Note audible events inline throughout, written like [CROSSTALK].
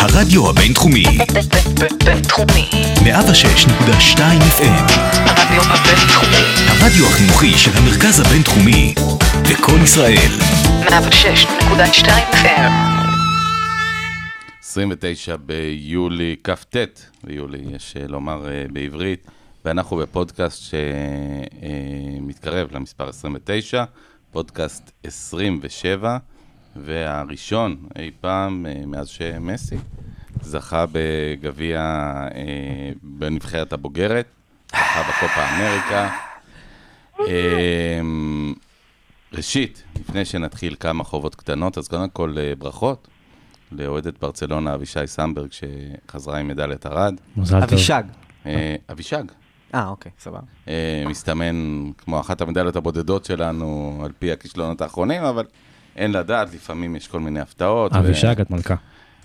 הרדיו הבינתחומי, בינתחומי. 106.2 FM, הרדיו הבינתחומי. הרדיו החינוכי של המרכז הבינתחומי, לקום ישראל, 106.2 FM. 29 ביולי, כ"ט ביולי, יש אה, לומר אה, בעברית, ואנחנו בפודקאסט שמתקרב למספר 29, פודקאסט 27, והראשון אי פעם אה, מאז שמסי זכה בגביע אה, בנבחרת הבוגרת, זכה בקופה אמריקה. אה, ראשית, לפני שנתחיל כמה חובות קטנות, אז קודם כל אה, ברכות לאוהדת ברצלונה אבישי סמברג, שחזרה עם מדליית ארד. מזל טוב. אבישג. אה, אבישג, אה, אוקיי, סבבה. אה, מסתמן כמו אחת המדליות הבודדות שלנו על פי הכישלונות האחרונים, אבל אין לדעת, לפעמים יש כל מיני הפתעות. ו- אבישג, את מלכה.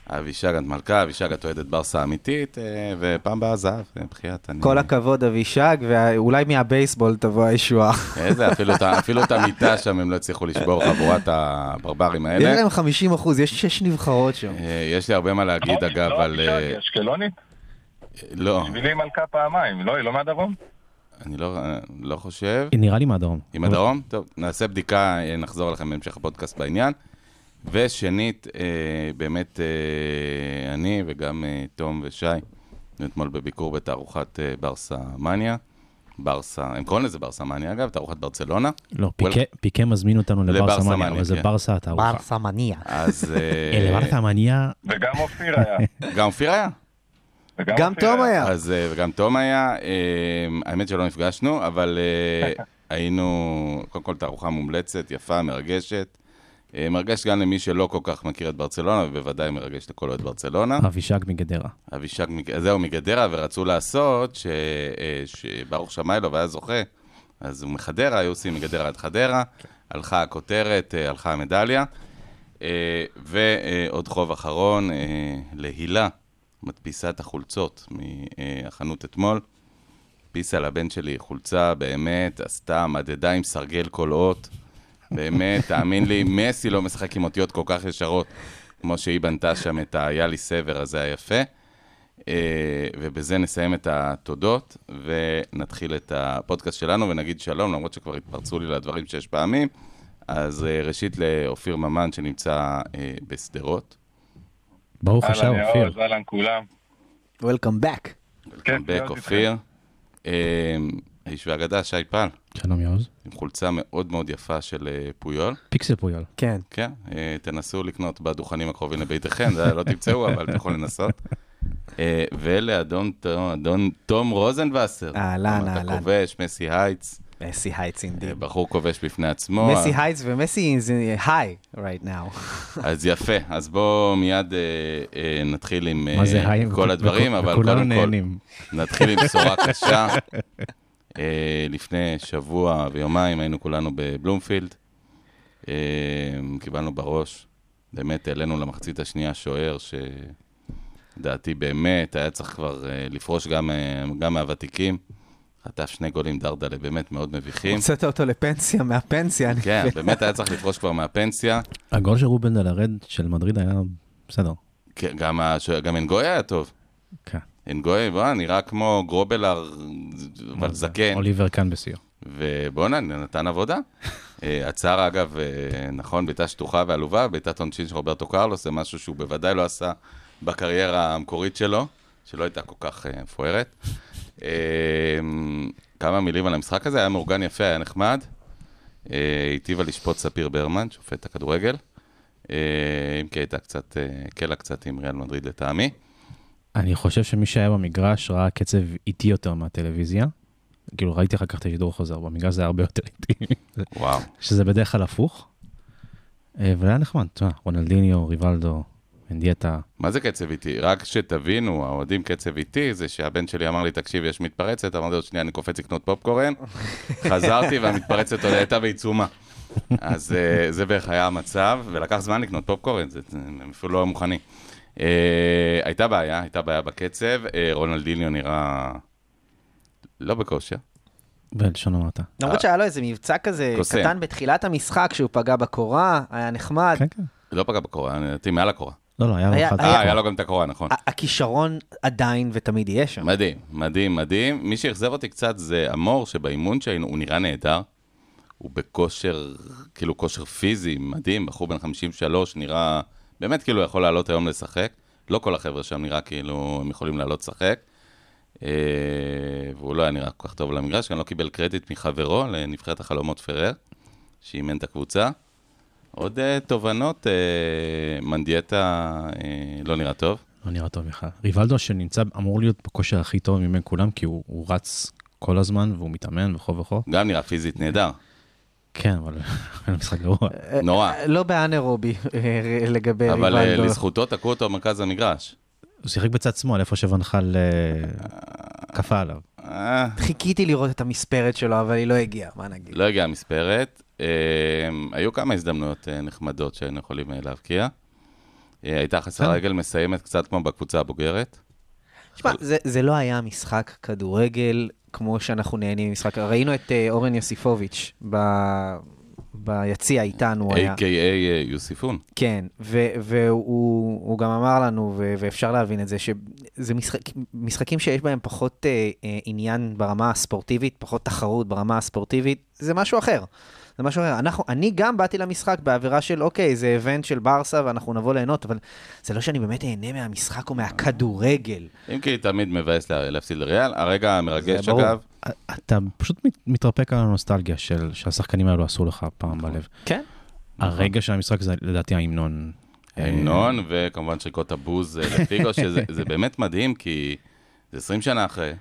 אבישג את מלכה, אבישג את אוהדת ברסה אמיתית, אה, ופעם באה זהב, אה, בחייאת. אני- כל הכבוד, אבישג, ואולי מהבייסבול תבוא הישועה. איזה, אפילו אפילו את המיטה שם הם לא הצליחו לשבור, חבורת הברברים יש האלה. להם 50 אחוז, יש שש נבחרות שם. אה, יש לי הרבה מה להגיד, אגב, לא, על... אשקלונית? לא, בשבילי מלכה פעמיים, לא, היא לא מהדרום? אני לא- לא חושב. נראה לי מהדרום. עם הדרום? טוב, נעשה בדיקה, אה, נחזור אליכם בהמשך הפודקאסט בעניין. ושנית, אה, באמת אה, אני וגם אה, תום ושי, היינו אתמול בביקור בתערוכת אה, ברסה מניה. ברסה, הם קוראים לזה ברסה מניה אגב, תערוכת ברצלונה. לא, פיקה- פיקה מזמין אותנו לברסה לברסה מניה, מניה, אבל זה כן. ברסה התערוכה. ברסה מניע. אז אה, [LAUGHS] אה, לברסה מניה, וגם אופיר היה. [LAUGHS] גם אופיר היה. גם תום היה. אז אה, וגם תום היה, אה, האמת שלא נפגשנו, אבל אה, [LAUGHS] היינו, קודם כל תערוכה מומלצת, יפה, מרגשת. מרגש גם למי שלא כל כך מכיר את ברצלונה, ובוודאי מרגש לכל אוהד ברצלונה. אבישג מגדרה. אבישג, זהו, מגדרה, ורצו לעשות, ש- שברוך שמאילוב היה זוכה, אז הוא מחדרה, היו עושים מגדרה עד חדרה, הלכה הכותרת, הלכה המדליה. ועוד חוב אחרון, אה, מדפיסת החולצות מהחנות אתמול. הדפיסה לבן שלי חולצה, באמת, עשתה, מדדה עם סרגל כל אות. באמת, תאמין לי, מסי לא משחק עם אותיות כל כך ישרות, כמו שהיא בנתה שם את היאלי סבר הזה היפה. אה, ובזה נסיים את התודות, ונתחיל את הפודקאסט שלנו, ונגיד שלום, למרות שכבר התפרצו לי לדברים שש פעמים. אז אה, ראשית לאופיר ממן, שנמצא אה, בשדרות. ברוך השם, אופיר. אהלן כולם. Welcome back. כן, בק מאוד אופיר. אה, האיש והאגדה, שי פל, שלום יעוז. עם חולצה מאוד מאוד יפה של אה, פויול. פיקסל פויול. כן. כן, אה, תנסו לקנות בדוכנים הקרובים לביתכם, זה לא תמצאו, [LAUGHS] אבל אתם יכולים לנסות. אה, ולאדון תום- אדון תום רוזנבסר. אהלן, אתה אהלן. כובש, מסי הייטס, מסי הייטס אינדי. בחור כובש בפני עצמו. מסי הייטס ומסי היי right now. [LAUGHS] אז יפה, אז בואו מיד אה, אה, נתחיל עם אה, היי? כל הדברים, וכו- אבל קודם כל. נתחיל עם בשורה [LAUGHS] קשה. אה, לפני שבוע ויומיים היינו כולנו בבלומפילד. אה, קיבלנו בראש, באמת העלינו למחצית השנייה שוער, שלדעתי באמת היה צריך כבר אה, לפרוש גם, אה, גם מהוותיקים. חטף שני גולים דרדלה, באמת מאוד מביכים. הוצאת אותו לפנסיה, מהפנסיה. אני כן. באמת היה צריך לפרוש כבר מהפנסיה. הגול של רובן דלרד של מדריד היה בסדר. כן, גם, הש... גם אנגוי היה טוב. כן. אנגוי, בוא, נראה כמו גרובלר, אבל זקן. אוליבר כאן בשיאו. ובואנה, נתן עבודה. אה, הצער, אגב, אה, נכון, בעיטה שטוחה ועלובה, בעיטת עונשין של רוברטו קרלוס, זה משהו שהוא בוודאי לא עשה בקריירה המקורית שלו, שלא הייתה כל כך אה, מפוארת. אה, כמה מילים על המשחק הזה, היה מאורגן יפה, היה נחמד. אה, היטיבה לשפוט ספיר ברמן, שופט הכדורגל. אה, אם כי הייתה קצת, הקלה קצת עם ריאל מדריד לטעמי. אני חושב שמי שהיה במגרש ראה קצב איטי יותר מהטלוויזיה. כאילו ראיתי אחר כך את השידור חוזר, במגרש זה היה הרבה יותר איטי. וואו. שזה בדרך כלל הפוך. אבל היה נחמד, תשמע, רונלדיניו, ריבלדו, אנדיאטה. מה זה קצב איטי? רק שתבינו, האוהדים קצב איטי, זה שהבן שלי אמר לי, תקשיב, יש מתפרצת, אמרתי לו, שנייה, אני קופץ לקנות פופקורן. [LAUGHS] חזרתי והמתפרצת עוד הייתה בעיצומה. אז אה, זה בערך היה המצב, ולקח זמן לקנות פופקורן, זה- אפילו לא היו מוכנים. אה, הייתה בעיה, הייתה בעיה בקצב, אה, רונלדיניו נראה לא בכושר. בלשון המעטה. למרות שהיה לו איזה מבצע כזה. קטן בתחילת המשחק, שהוא פגע בקורה, היה נחמד. כן, כן. לא פגע בקורה, לדעתי מעל הקורה. לא, לא, היה לו אחד. היה- אה, היה לו גם את הקורה, נכון. הכישרון עדיין ותמיד יהיה שם. מדהים, מדהים, מדהים. מי שאכזב אותי קצת זה המור, שבאימון שהיינו, הוא נראה נהדר. הוא בכושר, כאילו כושר פיזי, מדהים, בחור בן 53, נראה, באמת כאילו יכול לעלות היום לשחק. לא כל החבר'ה שם נראה כאילו הם יכולים לעלות לשחק. אה, והוא לא היה נראה כל כך טוב למגרש, גם לא קיבל קרדיט מחברו לנבחרת החלומות פרר, שאימן את הקבוצה. עוד אה, תובנות, אה, מנדיאטה אה, לא נראה טוב. לא נראה טוב בכלל. ריבלדו שנמצא, אמור להיות בכושר הכי טוב מבין כולם, כי הוא, הוא רץ כל הזמן והוא מתאמן וכו' וכו'. גם נראה פיזית נהדר. כן, אבל [LAUGHS] היה משחק גרוע. נורא. לא באנרובי אה, לגבי אבל ריבלדו. לזכותו תקעו אותו במרכז המגרש. הוא שיחק בצד שמאל, איפה שונחל אה, כפה עליו. חיכיתי לראות את המספרת שלו, אבל היא לא הגיעה, מה נגיד? לא הגיעה המספרת. אה, היו כמה הזדמנויות אה, נחמדות שהיינו יכולים אה, להבקיע. אה, הייתה חסר כן. רגל מסיימת קצת כמו בקבוצה הבוגרת. תשמע, זה, זה לא היה משחק כדורגל כמו שאנחנו נהנים ממשחק. ראינו את אורן יוסיפוביץ' ב... ביציע איתנו, היה. A.K.A. יוסיפון. כן, ו- והוא הוא גם אמר לנו, ו- ואפשר להבין את זה, שזה משחק, משחקים שיש בהם פחות אה, אה, עניין ברמה הספורטיבית, פחות תחרות ברמה הספורטיבית, זה משהו אחר. זה משהו אחר. אנחנו, אני גם באתי למשחק באווירה של, אוקיי, זה איבנט של ברסה ואנחנו נבוא ליהנות, אבל זה לא שאני באמת אהנה מהמשחק או מהכדורגל. אם כי תמיד מבאס לה- להפסיד לריאל. הרגע המרגש. אגב, אתה פשוט מת- מתרפק על הנוסטלגיה של שהשחקנים האלו עשו לך פעם בלב. כן. הרגע של המשחק זה לדעתי ההמנון. אה, ההמנון, וכמובן שריקות הבוז אה, לפיגו, שזה זה באמת מדהים, כי זה 20 שנה אחרי,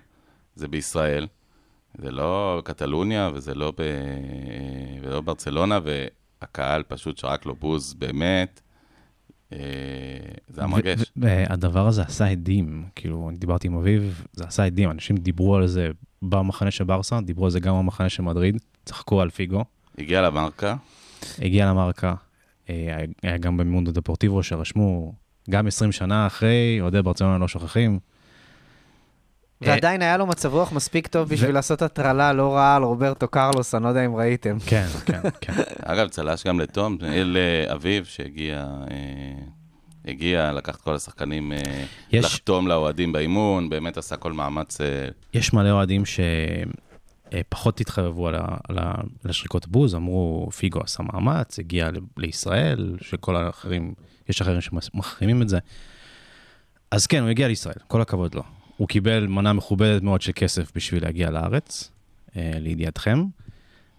זה בישראל, זה לא קטלוניה וזה לא, ב... ולא ברצלונה, והקהל פשוט שרק לו בוז, באמת. אה, זה היה מרגש. והדבר הזה עשה הדים, כאילו, אני דיברתי עם אביב, זה עשה הדים, אנשים דיברו על זה במחנה של ברסה, דיברו על זה גם במחנה של מדריד, צחקו על פיגו, הגיע למרקה, הגיע למרקה, אה, היה גם במונדו דפורטיבו שרשמו, גם 20 שנה אחרי, אוהדי ברצלונה לא שוכחים. ועדיין היה לו מצב רוח מספיק טוב בשביל לעשות הטרלה לא רעה על רוברטו קרלוס, אני לא יודע אם ראיתם. כן, כן, כן. [LAUGHS] אגב, צל"ש גם לתום, אל אה, אביב שהגיע, אה, הגיע, לקח את כל השחקנים אה, יש- לחתום לאוהדים באימון, באמת עשה כל מאמץ. אה, יש מלא אוהדים שפחות התחבבו על, ה, על, ה, על השריקות בוז, אמרו, פיגו עשה מאמץ, הגיע ל- לישראל, שכל האחרים, יש אחרים שמחרימים את זה. אז כן, הוא הגיע לישראל, כל הכבוד לו. הוא קיבל מנה מכובדת מאוד של כסף בשביל להגיע לארץ, אה, לידיעתכם,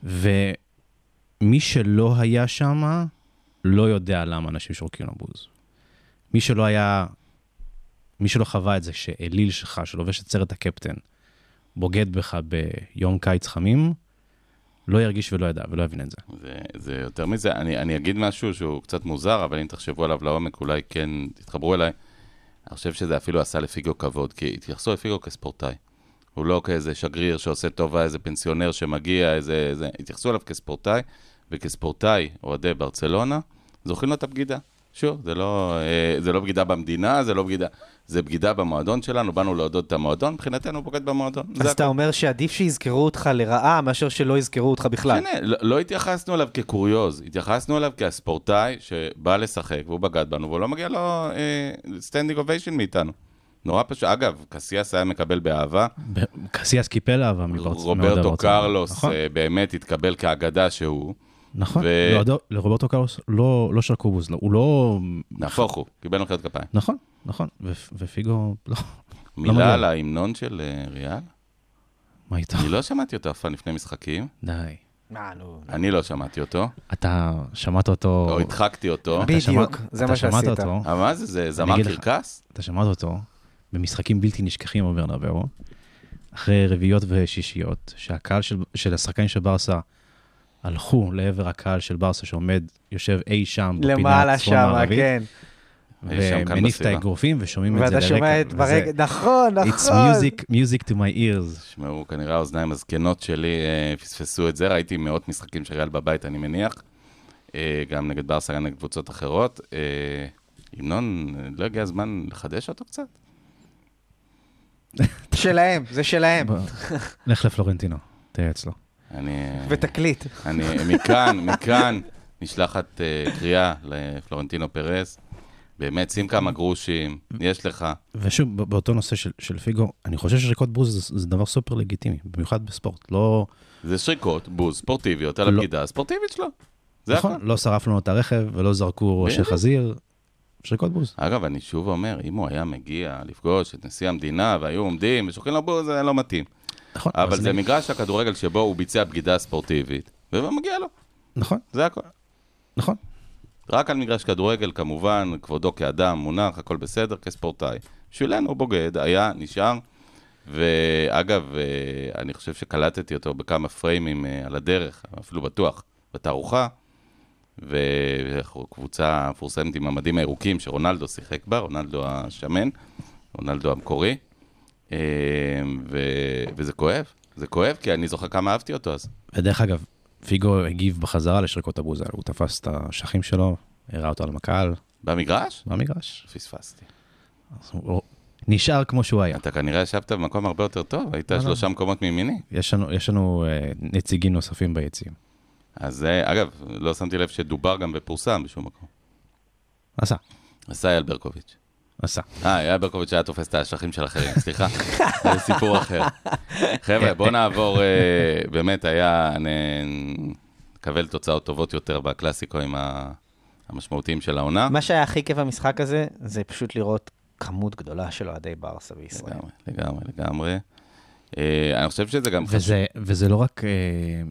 ומי שלא היה שם, לא יודע למה אנשים שורקים לו בוז. מי שלא היה, מי שלא חווה את זה, שאליל שלך, שלובש את סרט הקפטן, בוגד בך ביום קיץ חמים, לא ירגיש ולא ידע ולא יבין את זה. זה, זה יותר מזה, אני, אני אגיד משהו שהוא קצת מוזר, אבל אם תחשבו עליו לעומק, אולי כן תתחברו אליי. אני חושב שזה אפילו עשה לפיגו כבוד, כי התייחסו לפיגו כספורטאי. הוא לא כאיזה שגריר שעושה טובה, איזה פנסיונר שמגיע, איזה... איזה... התייחסו אליו כספורטאי, וכספורטאי, אוהדי ברצלונה, זוכרים לו את הבגידה. שוב, זה לא, אה, זה לא בגידה במדינה, זה לא בגידה, זה בגידה במועדון שלנו, באנו לעודד את המועדון, מבחינתנו הוא בוגד במועדון. אז הכל. אתה אומר שעדיף שיזכרו אותך לרעה מאשר שלא יזכרו אותך בכלל. משנה, לא, לא התייחסנו אליו כקוריוז, התייחסנו אליו כספורטאי שבא לשחק והוא בגד בנו, והוא לא מגיע לו standing ovation מאיתנו. נורא פשוט. אגב, קסיאס היה מקבל באהבה, קסיאס קיפל אהבה מברצ- מאוהדי רוברטו. קרלוס נכון, אה, באמת התקבל כאגדה שהוא. נכון. ו- לאוהדו- לרוברטו קרלוס לא לא שרקו בוז, לא- הוא לא... נהפוך הוא, קיבל מחיאות כפיים. נכון, נכון. ו- ופיגו, לא. מילה מגיע. על ההמנון של אה, ריאל? מה איתו? אני לא שמעתי אותו אף פעם לפני משחקים. די. אני לא שמעתי אותו, אתה שמעת אותו... או הדחקתי אותו. אתה בדיוק, זה אתה מה שמעת שעשית. אותו, אבל מה זה, זה זמר. קרקס? אתה שמעת אותו במשחקים בלתי נשכחים בברנבאו, אחרי רביעיות ושישיות, שהקהל של, של השחקנים של ברסה הלכו לעבר הקהל של ברסה שעומד, יושב אי שם בפינה הצפון שמה, מערבית, כן. ומניף את. האגרופים ושומעים את זה ואתה לרקע. שומע את ברגע, נכון, נכון. It's music, music to my ears. תשמעו, כנראה האוזניים הזקנות שלי אה, פספסו את זה, ראיתי מאות משחקים של ריאל בבית, אני מניח. אה, גם נגד ברסה, גם נגד קבוצות אחרות. המנון, אה, לא הגיע הזמן לחדש אותו קצת? שלהם, זה שלהם. לך לפלורנטינו, תהיה אצלו. אני... ותקליט. אני מכאן, מכאן, נשלחת אה, קריאה לפלורנטינו פרס. באמת, שים כמה גרושים, יש לך. ושוב, באותו נושא של, של פיגו, אני חושב ששריקות בוז זה, זה דבר סופר לגיטימי, במיוחד בספורט. לא, זה שריקות, בוז, ספורטיביות, על לא. הבגידה הספורטיבית שלו. זה נכון, הכל. לא שרפנו לו את הרכב ולא זרקו ראשי. חזיר, שריקות בוז. אגב, אני שוב אומר, אם הוא היה מגיע לפגוש את נשיא המדינה והיו עומדים ושולחים לו בוז, זה לא מתאים. נכון, אבל זה מגרש הכדורגל שבו הוא ביצע בגידה ספורטיבית, ומגיע לו, נכון, זה הכל. נכון. רק על מגרש כדורגל, כמובן, כבודו כאדם מונח, הכל בסדר, כספורטאי. בשבילנו בוגד, היה, נשאר. ואגב, אה, אני חושב שקלטתי אותו בכמה פריימים אה, על הדרך, אפילו בטוח, בתערוכה. וקבוצה מפורסמת עם המדים הירוקים שרונלדו שיחק בה, רונלדו השמן, רונלדו המקורי. אה, ו... וזה כואב, זה כואב, כי אני זוכר כמה אהבתי אותו אז. ודרך אגב, פיגו הגיב בחזרה לשריקות הבוז האלה, הוא תפס את האשכים שלו, הראה אותו על הקהל, במגרש? במגרש. פספסתי. הוא נשאר כמו שהוא היה. אתה כנראה ישבת במקום הרבה יותר טוב, היית לא, לא. שלושה מקומות מימיני. יש לנו, יש לנו אה, נציגים נוספים ביציעים. אז אה, אגב, לא שמתי לב שדובר גם ופורסם בשום מקום. עשה, עשה אייל ברקוביץ'. עשה. אה, אייל ברקוביץ' היה תופס את האשכים של אחרים, סליחה. זה סיפור אחר. חבר'ה, בואו נעבור, אה, באמת היה, נקבל תוצאות טובות יותר בקלאסיקואים ה- המשמעותיים של העונה. מה שהיה הכי כיף במשחק הזה, זה פשוט לראות כמות גדולה של אוהדי ברסה בישראל. לגמרי, לגמרי, לגמרי. אה, אני חושב שזה גם חשוב. וזה, וזה לא רק, אה,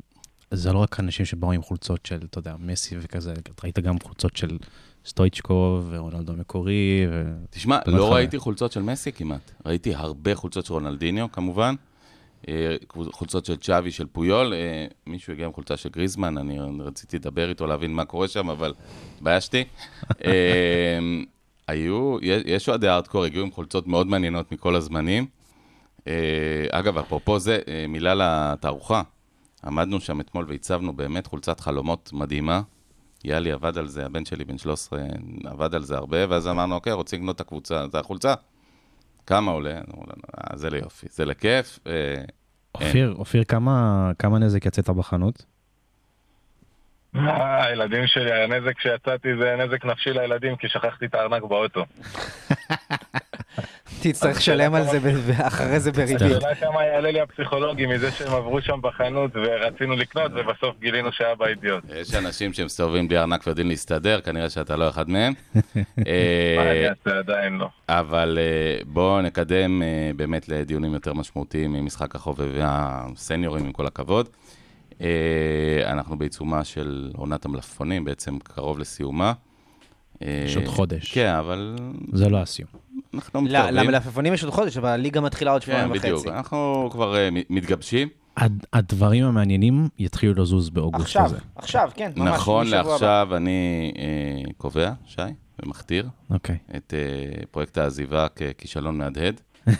זה לא רק אנשים שבאו עם חולצות של, אתה יודע, מסי וכזה, ראית גם חולצות של סטויצ'קוב ורונלדו המקורי, ו... תשמע, לא חוויה. ראיתי חולצות של מסי כמעט. ראיתי הרבה חולצות של רונלדיניו, כמובן. אה, חולצות של צ'אבי, של פויול. אה, מישהו הגיע עם חולצה של גריזמן, אני רציתי לדבר איתו, להבין מה קורה שם, אבל התביישתי. [LAUGHS] אה, היו, יש- אוהדי הארדקור, הגיעו עם חולצות מאוד מעניינות מכל הזמנים. אגב, אפרופו זה, מילה לתערוכה. עמדנו שם אתמול והצבנו באמת חולצת חלומות מדהימה. יאלי עבד על זה, הבן שלי בן 13 עבד על זה הרבה, ואז אמרנו, אוקיי, רוצים לקנות את הקבוצה, זה החולצה. כמה עולה? אמרו לנו, אה, זה ליופי, זה לכיף. אה, אופיר, אופיר, כמה, כמה נזק יצאת בחנות? אה, הילדים שלי, הנזק שיצאתי זה נזק נפשי לילדים, כי שכחתי את הארנק באוטו. [LAUGHS] תצטרך לשלם על זה אחרי זה אתה בריבית. יודע כמה יעלה לי הפסיכולוגי מזה שהם עברו שם בחנות ורצינו לקנות, ובסוף גילינו שהיה באידיוט. יש אנשים שמסתובבים בלי ארנק ויודעים להסתדר, כנראה שאתה לא אחד מהם. [LAUGHS] מה אה, אני אעשה? עדיין לא. אבל אה, בואו נקדם באמת לדיונים יותר משמעותיים ממשחק החובבי הסניורים, עם כל הכבוד. אה, אנחנו בעיצומה של עונת המלפפונים, בעצם קרוב לסיומה. אה, יש עוד חודש. כן, אבל זה לא הסיום. אנחנו לא, מתקרבים. למלפפונים יש עוד חודש, אבל הליגה מתחילה עוד שבועיים כן, בדיוק. וחצי. אנחנו כבר אה, מתגבשים. הד- הדברים המעניינים יתחילו לזוז באוגוסט עכשיו, הזה. עכשיו, כן, ממש. נכון. לעכשיו אני אה, קובע, שי, ומכתיר אוקיי. את אה, פרויקט העזיבה ככישלון מהדהד. [LAUGHS]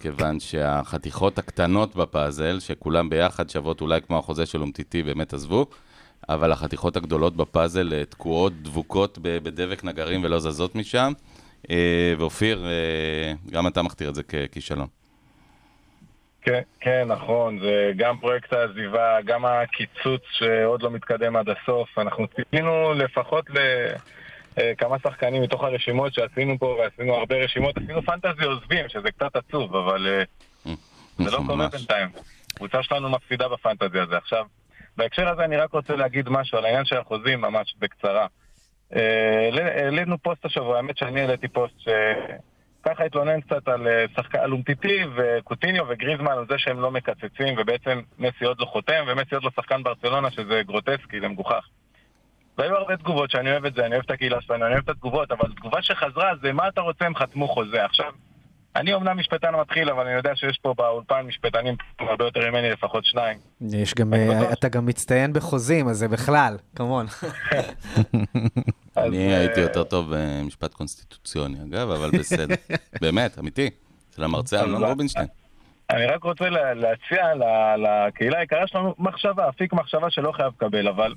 כיוון שהחתיכות הקטנות בפאזל, שכולם ביחד שוות אולי כמו החוזה של אומטיטי, באמת עזבו, אבל החתיכות הגדולות בפאזל אה, תקועות, דבוקות בדבק נגרים ולא זזות משם. אה, ואופיר, אה, גם אתה מכתיר את זה ככישלון. כן, כן, נכון, זה גם פרויקט העזיבה, גם הקיצוץ שעוד לא מתקדם עד הסוף. אנחנו ציפינו לפחות לכמה שחקנים מתוך הרשימות שעשינו פה, ועשינו הרבה רשימות, עשינו פנטזי עוזבים, שזה קצת עצוב, אבל אה, זה לא קורה ממש. בינתיים. הקבוצה שלנו מפסידה בפנטזי הזה. עכשיו, בהקשר הזה אני רק רוצה להגיד משהו על העניין של החוזים, ממש בקצרה. אה, העלינו פוסט השבוע, האמת שאני העליתי פוסט שככה התלונן קצת על אה, שחקן, על אומטיטי וקוטיניו וגריזמן על זה שהם לא מקצצים, ובעצם מסי עוד לא חותם, ומסי עוד לא שחקן ברצלונה, שזה גרוטסקי, זה מגוחך. והיו הרבה תגובות שאני אוהב את זה, אני אוהב את הקהילה שלנו, אני אוהב את התגובות, אבל תגובה שחזרה זה מה אתה רוצה, הם חתמו חוזה. עכשיו, אני אומנם משפטן מתחיל, אבל אני יודע שיש פה באולפן משפטנים הרבה יותר ממני, לפחות שניים. יש גם, אה, אתה גם מצטיין בחוזים, אז זה בכלל, כמון. [LAUGHS] אני אה, הייתי יותר טוב במשפט קונסטיטוציוני, אגב, אבל [LAUGHS] בסדר. באמת, אמיתי. אצל המרצה אמנון רובינשטיין. אני רק רוצה לה- להציע לקהילה היקרה שלנו מחשבה, אפיק מחשבה שלא חייב לקבל, אבל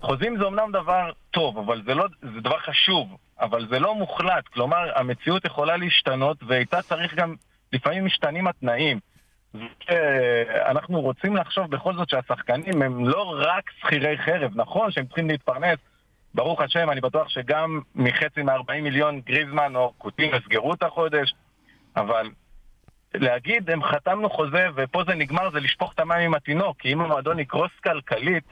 חוזים זה אמנם דבר טוב, אבל זה לא, זה דבר חשוב, אבל זה לא מוחלט, כלומר המציאות יכולה להשתנות ואיתה צריך גם, לפעמים משתנים התנאים. אנחנו רוצים לחשוב בכל זאת שהשחקנים הם לא רק שכירי חרב, נכון שהם צריכים להתפרנס, ברוך השם, אני בטוח שגם מחצי מ-40 מיליון גריזמן או קוטין יסגרו את החודש, אבל להגיד, הם חתמנו חוזה ופה זה נגמר, זה לשפוך את המים עם התינוק, כי אם המועדון יקרוס כלכלית,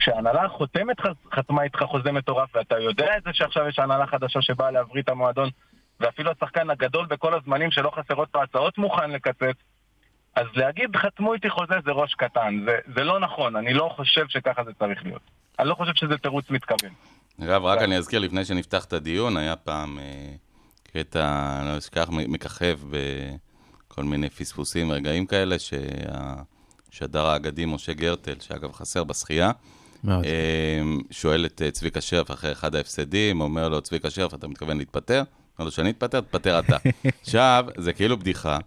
כשההנהלה חותמת ח- חתמה איתך חוזה מטורף, ואתה יודע את זה שעכשיו יש הנהלה חדשה שבאה להבריא את המועדון, ואפילו השחקן הגדול בכל הזמנים שלא חסרות לו הצעות מוכן לקצץ, אז להגיד חתמו איתי חוזה זה ראש קטן, זה, זה לא נכון, אני לא חושב שככה זה צריך להיות. אני לא חושב שזה תירוץ מתכוון. אגב, רק אני אזכיר לפני שנפתח את הדיון, היה פעם אה, קטע, לא אשכח, מככב בכל מיני פספוסים ורגעים כאלה, שהשדר האגדי משה גרטל, שאגב חסר בשחייה, מאוד. אה, שואל את אה, צביקה שרף אחרי אחד ההפסדים, אומר לו, צביקה שרף, אתה מתכוון להתפטר? אומר לו, שאני אתפטר? תתפטר אתה. [LAUGHS] עכשיו, זה כאילו בדיחה,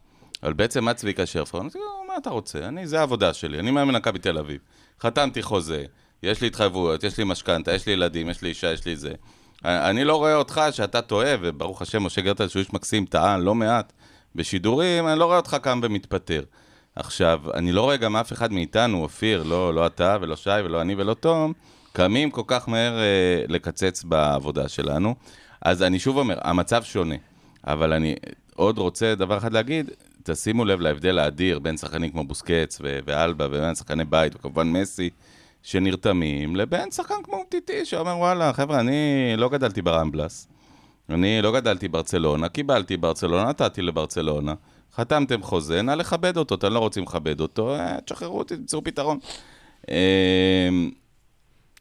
אבל בעצם מה צביקה שרף? אומר לו, מה אתה רוצה? אני, זה העבודה שלי, אני מאמן מכבי תל אביב. חתמתי חוזה, יש לי התחייבויות, יש לי משכנתה, יש לי ילדים, יש לי אישה, יש לי זה. אני לא רואה אותך שאתה טועה, וברוך השם, משה גרטל, שהוא איש מקסים, טעה לא מעט בשידורים, אני לא רואה אותך קם ומתפטר. עכשיו, אני לא רואה גם אף אחד מאיתנו, אופיר, לא, לא אתה ולא שי ולא אני ולא תום, קמים כל כך מהר אה, לקצץ בעבודה שלנו. אז אני שוב אומר, המצב שונה, אבל אני עוד רוצה דבר אחד להגיד, תשימו לב להבדל האדיר בין שחקנים כמו בוסקץ ו- ואלבה ובין שחקני בית, וכמובן מסי, שנרתמים, לבין שחקן כמו אומטיטי, שאומר, וואלה, חבר'ה, אני לא גדלתי ברמבלס, אני לא גדלתי ברצלונה, קיבלתי ברצלונה, נתתי לברצלונה, חתמתם חוזה, נא לכבד אותו, אתם לא רוצים לכבד אותו, אה, תשחררו אותי, תמצאו פתרון. אה,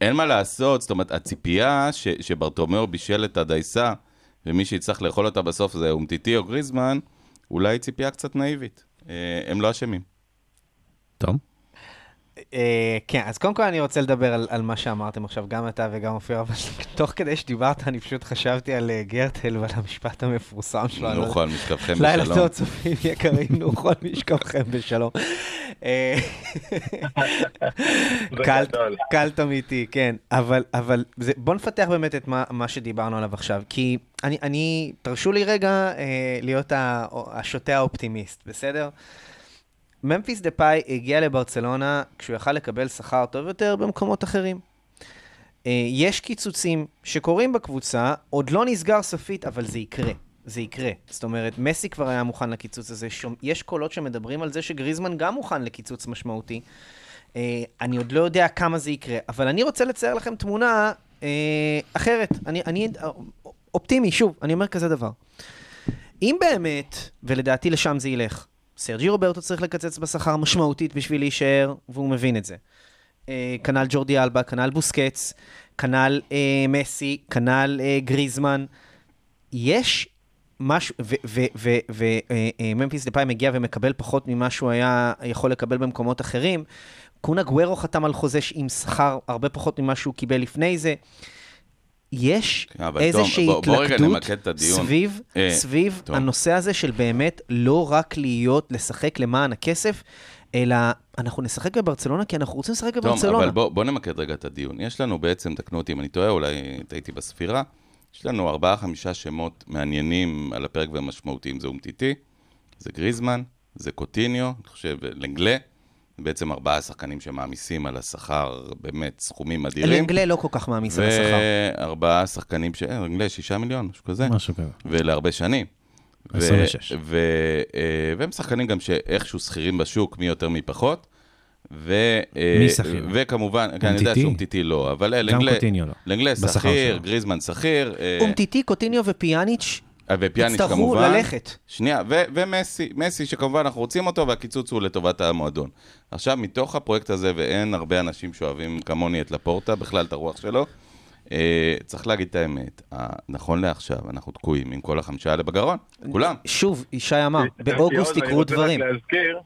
אין מה לעשות, זאת אומרת, הציפייה שברטומיאו בישל את הדייסה, ומי שיצטרך לאכול אותה בסוף זה אומטיטי או גריזמן, אולי ציפייה קצת נאיבית. אה, הם לא אשמים. טוב. אה, כן, אז קודם כל אני רוצה לדבר על, על מה שאמרתם עכשיו, גם אתה וגם אופיר, אבל [LAUGHS] תוך כדי שדיברת, אני פשוט חשבתי על אה, גרטל ועל המשפט המפורסם שלו. לא נוחו על משכבכם לילה בשלום. טוב, צופים יקרים, [LAUGHS] נוחו על משכבכם בשלום. אה. [LAUGHS] קלט אמיתי, כן. אבל, אבל זה, בוא נפתח באמת את מה, מה שדיברנו עליו עכשיו. כי אני, אני תרשו לי רגע אה, להיות השוטה האופטימיסט, בסדר? ממפיס דה פאי הגיע לברצלונה כשהוא יכל לקבל שכר טוב יותר במקומות אחרים. אה, יש קיצוצים שקורים בקבוצה, עוד לא נסגר סופית, אבל זה יקרה. זה יקרה. זאת אומרת, מסי כבר היה מוכן לקיצוץ הזה. שומע, יש קולות שמדברים על זה שגריזמן גם מוכן לקיצוץ משמעותי. אה, אני עוד לא יודע כמה זה יקרה, אבל אני רוצה לצייר לכם תמונה אה, אחרת. אני, אני אופטימי, שוב, אני אומר כזה דבר. אם באמת, ולדעתי לשם זה ילך, סרג'י רוברטו צריך לקצץ בשכר משמעותית בשביל להישאר, והוא מבין את זה. אה, כנ"ל ג'ורדי אלבה, כנ"ל בוסקץ, כנ"ל אה, מסי, כנ"ל אה, גריזמן. יש משהו, וממפיס דפאי מגיע ומקבל פחות ממה שהוא היה יכול לקבל במקומות אחרים. קונה גוורו חתם על חוזה עם שכר הרבה פחות ממה שהוא קיבל לפני זה. יש כן, איזושהי התלכדות. סביב, אה, סביב. הנושא הזה של באמת לא רק להיות, לשחק למען הכסף, אלא אנחנו נשחק בברצלונה כי אנחנו רוצים לשחק טוב, בברצלונה. אבל בוא, בוא נמקד רגע את הדיון. יש לנו בעצם, תקנו אותי אם אני טועה, אולי טעיתי בספירה, יש לנו ארבעה-חמישה שמות מעניינים על הפרק ומשמעותיים. זה אומטיטי, זה גריזמן, זה קוטיניו, אני חושב, לנגלה. בעצם ארבעה שחקנים שמעמיסים על השכר, באמת, סכומים אדירים. לנגלה לא כל כך מעמיס על השכר. וארבעה שחקנים, ש... אה, לנגלה, שישה מיליון, משהו כזה. משהו כזה. ולהרבה שנים. ו- 26. ו- אה, והם שחקנים גם שאיכשהו שכירים בשוק, מי יותר מי פחות. ו- אה, מי שכיר? וכמובן, כן, אני יודע אומטיטי? שאומטיטי לא, אבל אה, גם לנגלה, קוטיניו לא. לנגלה בשכר שכיר. גריזמן שכיר, אה, אומטיטי, קוטיניו ופיאניץ' ופיאניץ' יצטרכו כמובן. ללכת. שנייה, ו- ומסי, מסי שכמובן אנחנו רוצים אותו והקיצוץ הוא לטובת המועדון. עכשיו, מתוך הפרויקט הזה, ואין הרבה אנשים שאוהבים כמוני את לפורטה, בכלל את הרוח שלו, אה, צריך להגיד את האמת, אה, נכון לעכשיו, אנחנו תקועים עם כל החמישה האלה בגרון, כולם. שוב, ישי אמר, באוגוסט אני יקרו רוצה רק דברים. להזכיר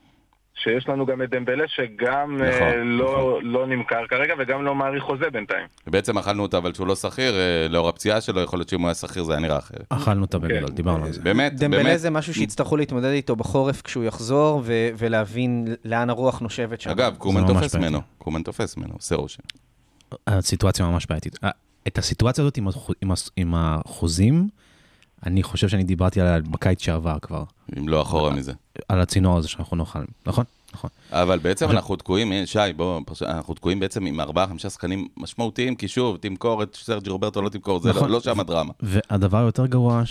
שיש לנו גם את דמבלה שגם נכון, אה, לא- נכון. לא נמכר כרגע וגם לא מעריך חוזה בינתיים. בעצם אכלנו אותה, אבל שהוא לא שכיר, אה, לאור הפציעה שלו, יכול להיות שאם הוא היה שכיר זה היה נראה אחרת. אכלנו אותה בגדול, דיברנו על זה. באמת, דמבלה באמת. זה משהו שיצטרכו להתמודד איתו בחורף כשהוא יחזור, ו- ולהבין לאן הרוח נושבת שם. אגב, קומן תופס. ממנו, קומן תופס ממנו, עושה רושם. הסיטואציה ממש בעייתית. אה, את הסיטואציה הזאת עם החוזים, אני חושב שאני דיברתי עליה בקיץ שעבר כבר, אם לא אחורה מזה. על הצינור הזה שאנחנו נאכל, נכון? נכון. אבל בעצם אנחנו תקועים, אה, שי, בוא, אנחנו תקועים בעצם עם ארבעה, חמישה שחקנים משמעותיים, כי שוב, תמכור את סרג'י רוברטו, לא תמכור, זה לא- נכון. לא שם הדרמה. והדבר היותר גרוע,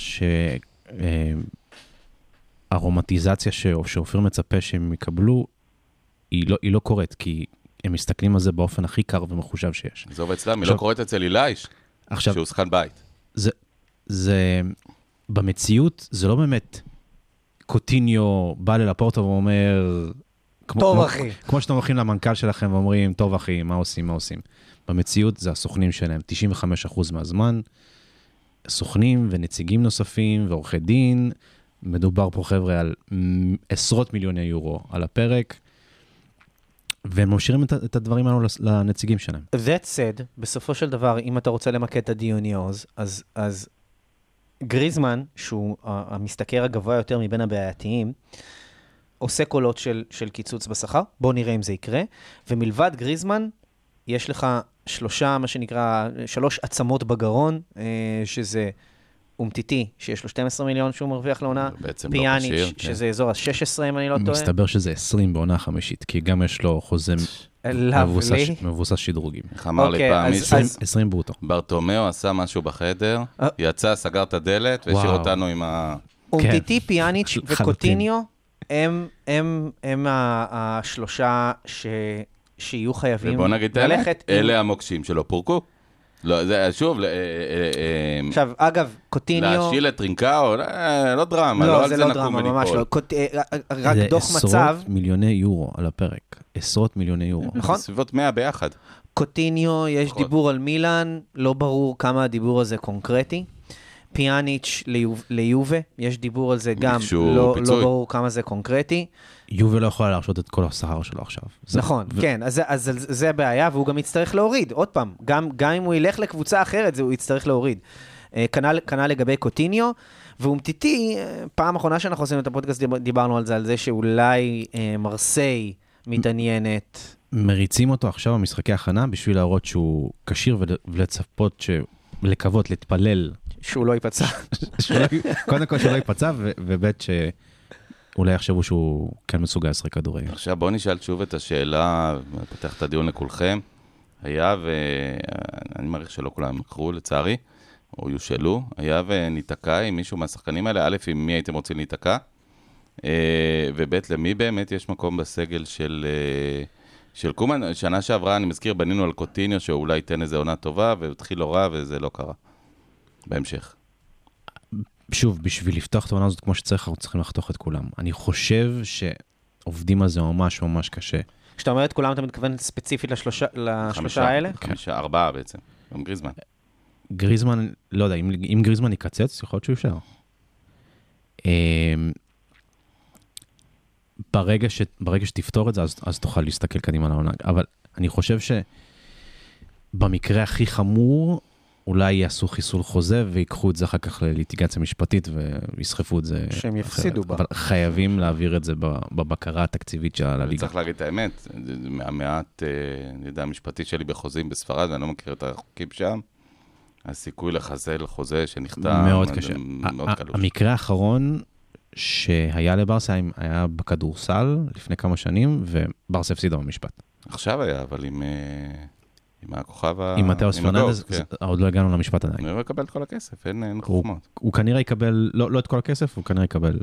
שהרומטיזציה שאופיר מצפה שהם יקבלו, היא לא, היא לא קורית, כי הם מסתכלים על זה באופן הכי קר ומחושב שיש. עזוב אצלם, היא לא קורית אצל אילייש, שהוא שחקן בית. זה, זה, במציאות, זה לא באמת קוטיניו בא ללפורטו ואומר... כמו, טוב, כמו, אחי. כמו שאתם הולכים למנכ"ל שלכם ואומרים, טוב אחי, מה עושים, מה עושים. במציאות זה הסוכנים שלהם, 95% מהזמן, סוכנים ונציגים נוספים ועורכי דין, מדובר פה חבר'ה על עשרות מיליוני יורו על הפרק, והם משאירים את, את הדברים האלו לנציגים שלהם. That said, בסופו של דבר, אם אתה רוצה למקד את הדיון יוז, אז, אז גריזמן, שהוא המשתכר הגבוה יותר מבין הבעייתיים, עושה קולות של, של קיצוץ בשכר, בואו נראה אם זה יקרה, ומלבד גריזמן, יש לך שלושה, מה שנקרא, שלוש עצמות בגרון, אה, שזה אומטיטי, שיש לו 12 מיליון שהוא מרוויח לעונה, לא פיאניץ', כשיר, כן. שזה אזור ה-16, אם אני לא טועה. מסתבר שזה 20 בעונה חמישית, כי גם יש לו חוזה מבוסס. מבוסס שדרוגים. איך אמר לי אוקיי, פעם אז- מישהו, אז- 20 ברוטו. ברטומיאו עשה משהו בחדר, אה. יצא, סגר את הדלת, והשאיר. אותנו עם ה... אומטיטי, פיאניץ' לחלוטין. וקוטיניו, הם, הם, הם ה- השלושה ש, שיהיו חייבים ובוא נגיד את האמת, ללכת. עם- אלה המוקשים שלא פורקו. לא, זה שוב, אה, אה, אה, עכשיו, אגב, קוטיניו... להשיל את טרינקאו, לא דרמה, לא לא, על זה זה לא נקום דרמה, ממש וניפול. לא. קוט- אה, אה, רק זה דוח מצב, עשרות מיליוני יורו על הפרק. עשרות מיליוני יורו. נכון. סביבות 100 ביחד. קוטיניו, יש פחות. דיבור על מילאן, לא ברור כמה הדיבור הזה קונקרטי. פיאניץ' ליוב- ליובה, יש דיבור על זה גם, לא, לא. ברור כמה זה קונקרטי. יובל לא יכולה להרשות את כל השכר שלו עכשיו. זה- נכון, ו- כן, אז, זה- אז זה- הבעיה, והוא גם יצטרך להוריד. עוד פעם, גם, גם אם הוא ילך לקבוצה אחרת, זה, הוא יצטרך להוריד. אה, כנ"ל כנ"ל לגבי קוטיניו, ואומטיטי, אה, פעם אחרונה שאנחנו עשינו את הפודקאסט, דיב- דיברנו על זה, על זה שאולי אה, מרסיי מתעניינת. מריצים אותו עכשיו במשחקי הכנה בשביל להראות שהוא כשיר ול- ולצפות, ש- לקוות, להתפלל. שהוא לא ייפצע. קודם כל שלא ייפצע, ו- וב' שאולי יחשבו שהוא כן מסוגל לשחק כדורגל. עכשיו בואו נשאל שוב את השאלה, פותח את הדיון לכולכם. היה ואני מעריך שלא כולם יקרו לצערי, או יושאלו, היה וניתקע עם מישהו מהשחקנים האלה, א', עם מי הייתם רוצים להיתקע, אה, וב', למי באמת יש מקום בסגל של, אה, של קומן. שנה שעברה, אני מזכיר, בנינו על קוטיניו שאולי ייתן איזה עונה טובה, והתחיל לא רע וזה לא קרה. בהמשך. שוב, בשביל לפתוח את העונה הזאת כמו שצריך, אנחנו צריכים לחתוך את כולם. אני חושב שעובדים על זה ממש ממש קשה. כשאתה אומר את כולם, אתה מתכוון ספציפית לשלושה, לשלושה חמישה, האלה? חמישה, ארבעה בעצם, גם גריזמן. גריזמן, לא יודע, אם, אם גריזמן יקצץ, יכול להיות שהוא יישאר. אמ, ברגע, ש, ברגע שתפתור את זה, אז, אז תוכל להסתכל קדימה לעונה. אבל אני חושב שבמקרה הכי חמור, אולי יעשו חיסול חוזה ויקחו את זה אחר כך לליטיגציה משפטית ויסחפו את זה. שהם יפסידו אחרת. בה. אבל חייבים להעביר את זה ב- בבקרה התקציבית של הליגה. צריך להגיד את האמת, מהמעט, אה, אני יודע, המשפטי שלי בחוזים בספרד, ואני לא מכיר את החוקים שם, הסיכוי לחזל חוזה שנחתם, מאוד קשה. מאוד קלוש. המקרה האחרון שהיה לברסה היה- היה בכדורסל לפני כמה שנים, וברסה הפסידה במשפט. עכשיו היה, אבל עם, אה, עם הכוכב ה... עם מתאוס פרננדס, כן. עוד לא הגענו למשפט עדיין. הוא יקבל את כל הכסף, אין אין הוא- חוכמות. הוא כנראה יקבל, לא לא את כל הכסף, הוא כנראה יקבל...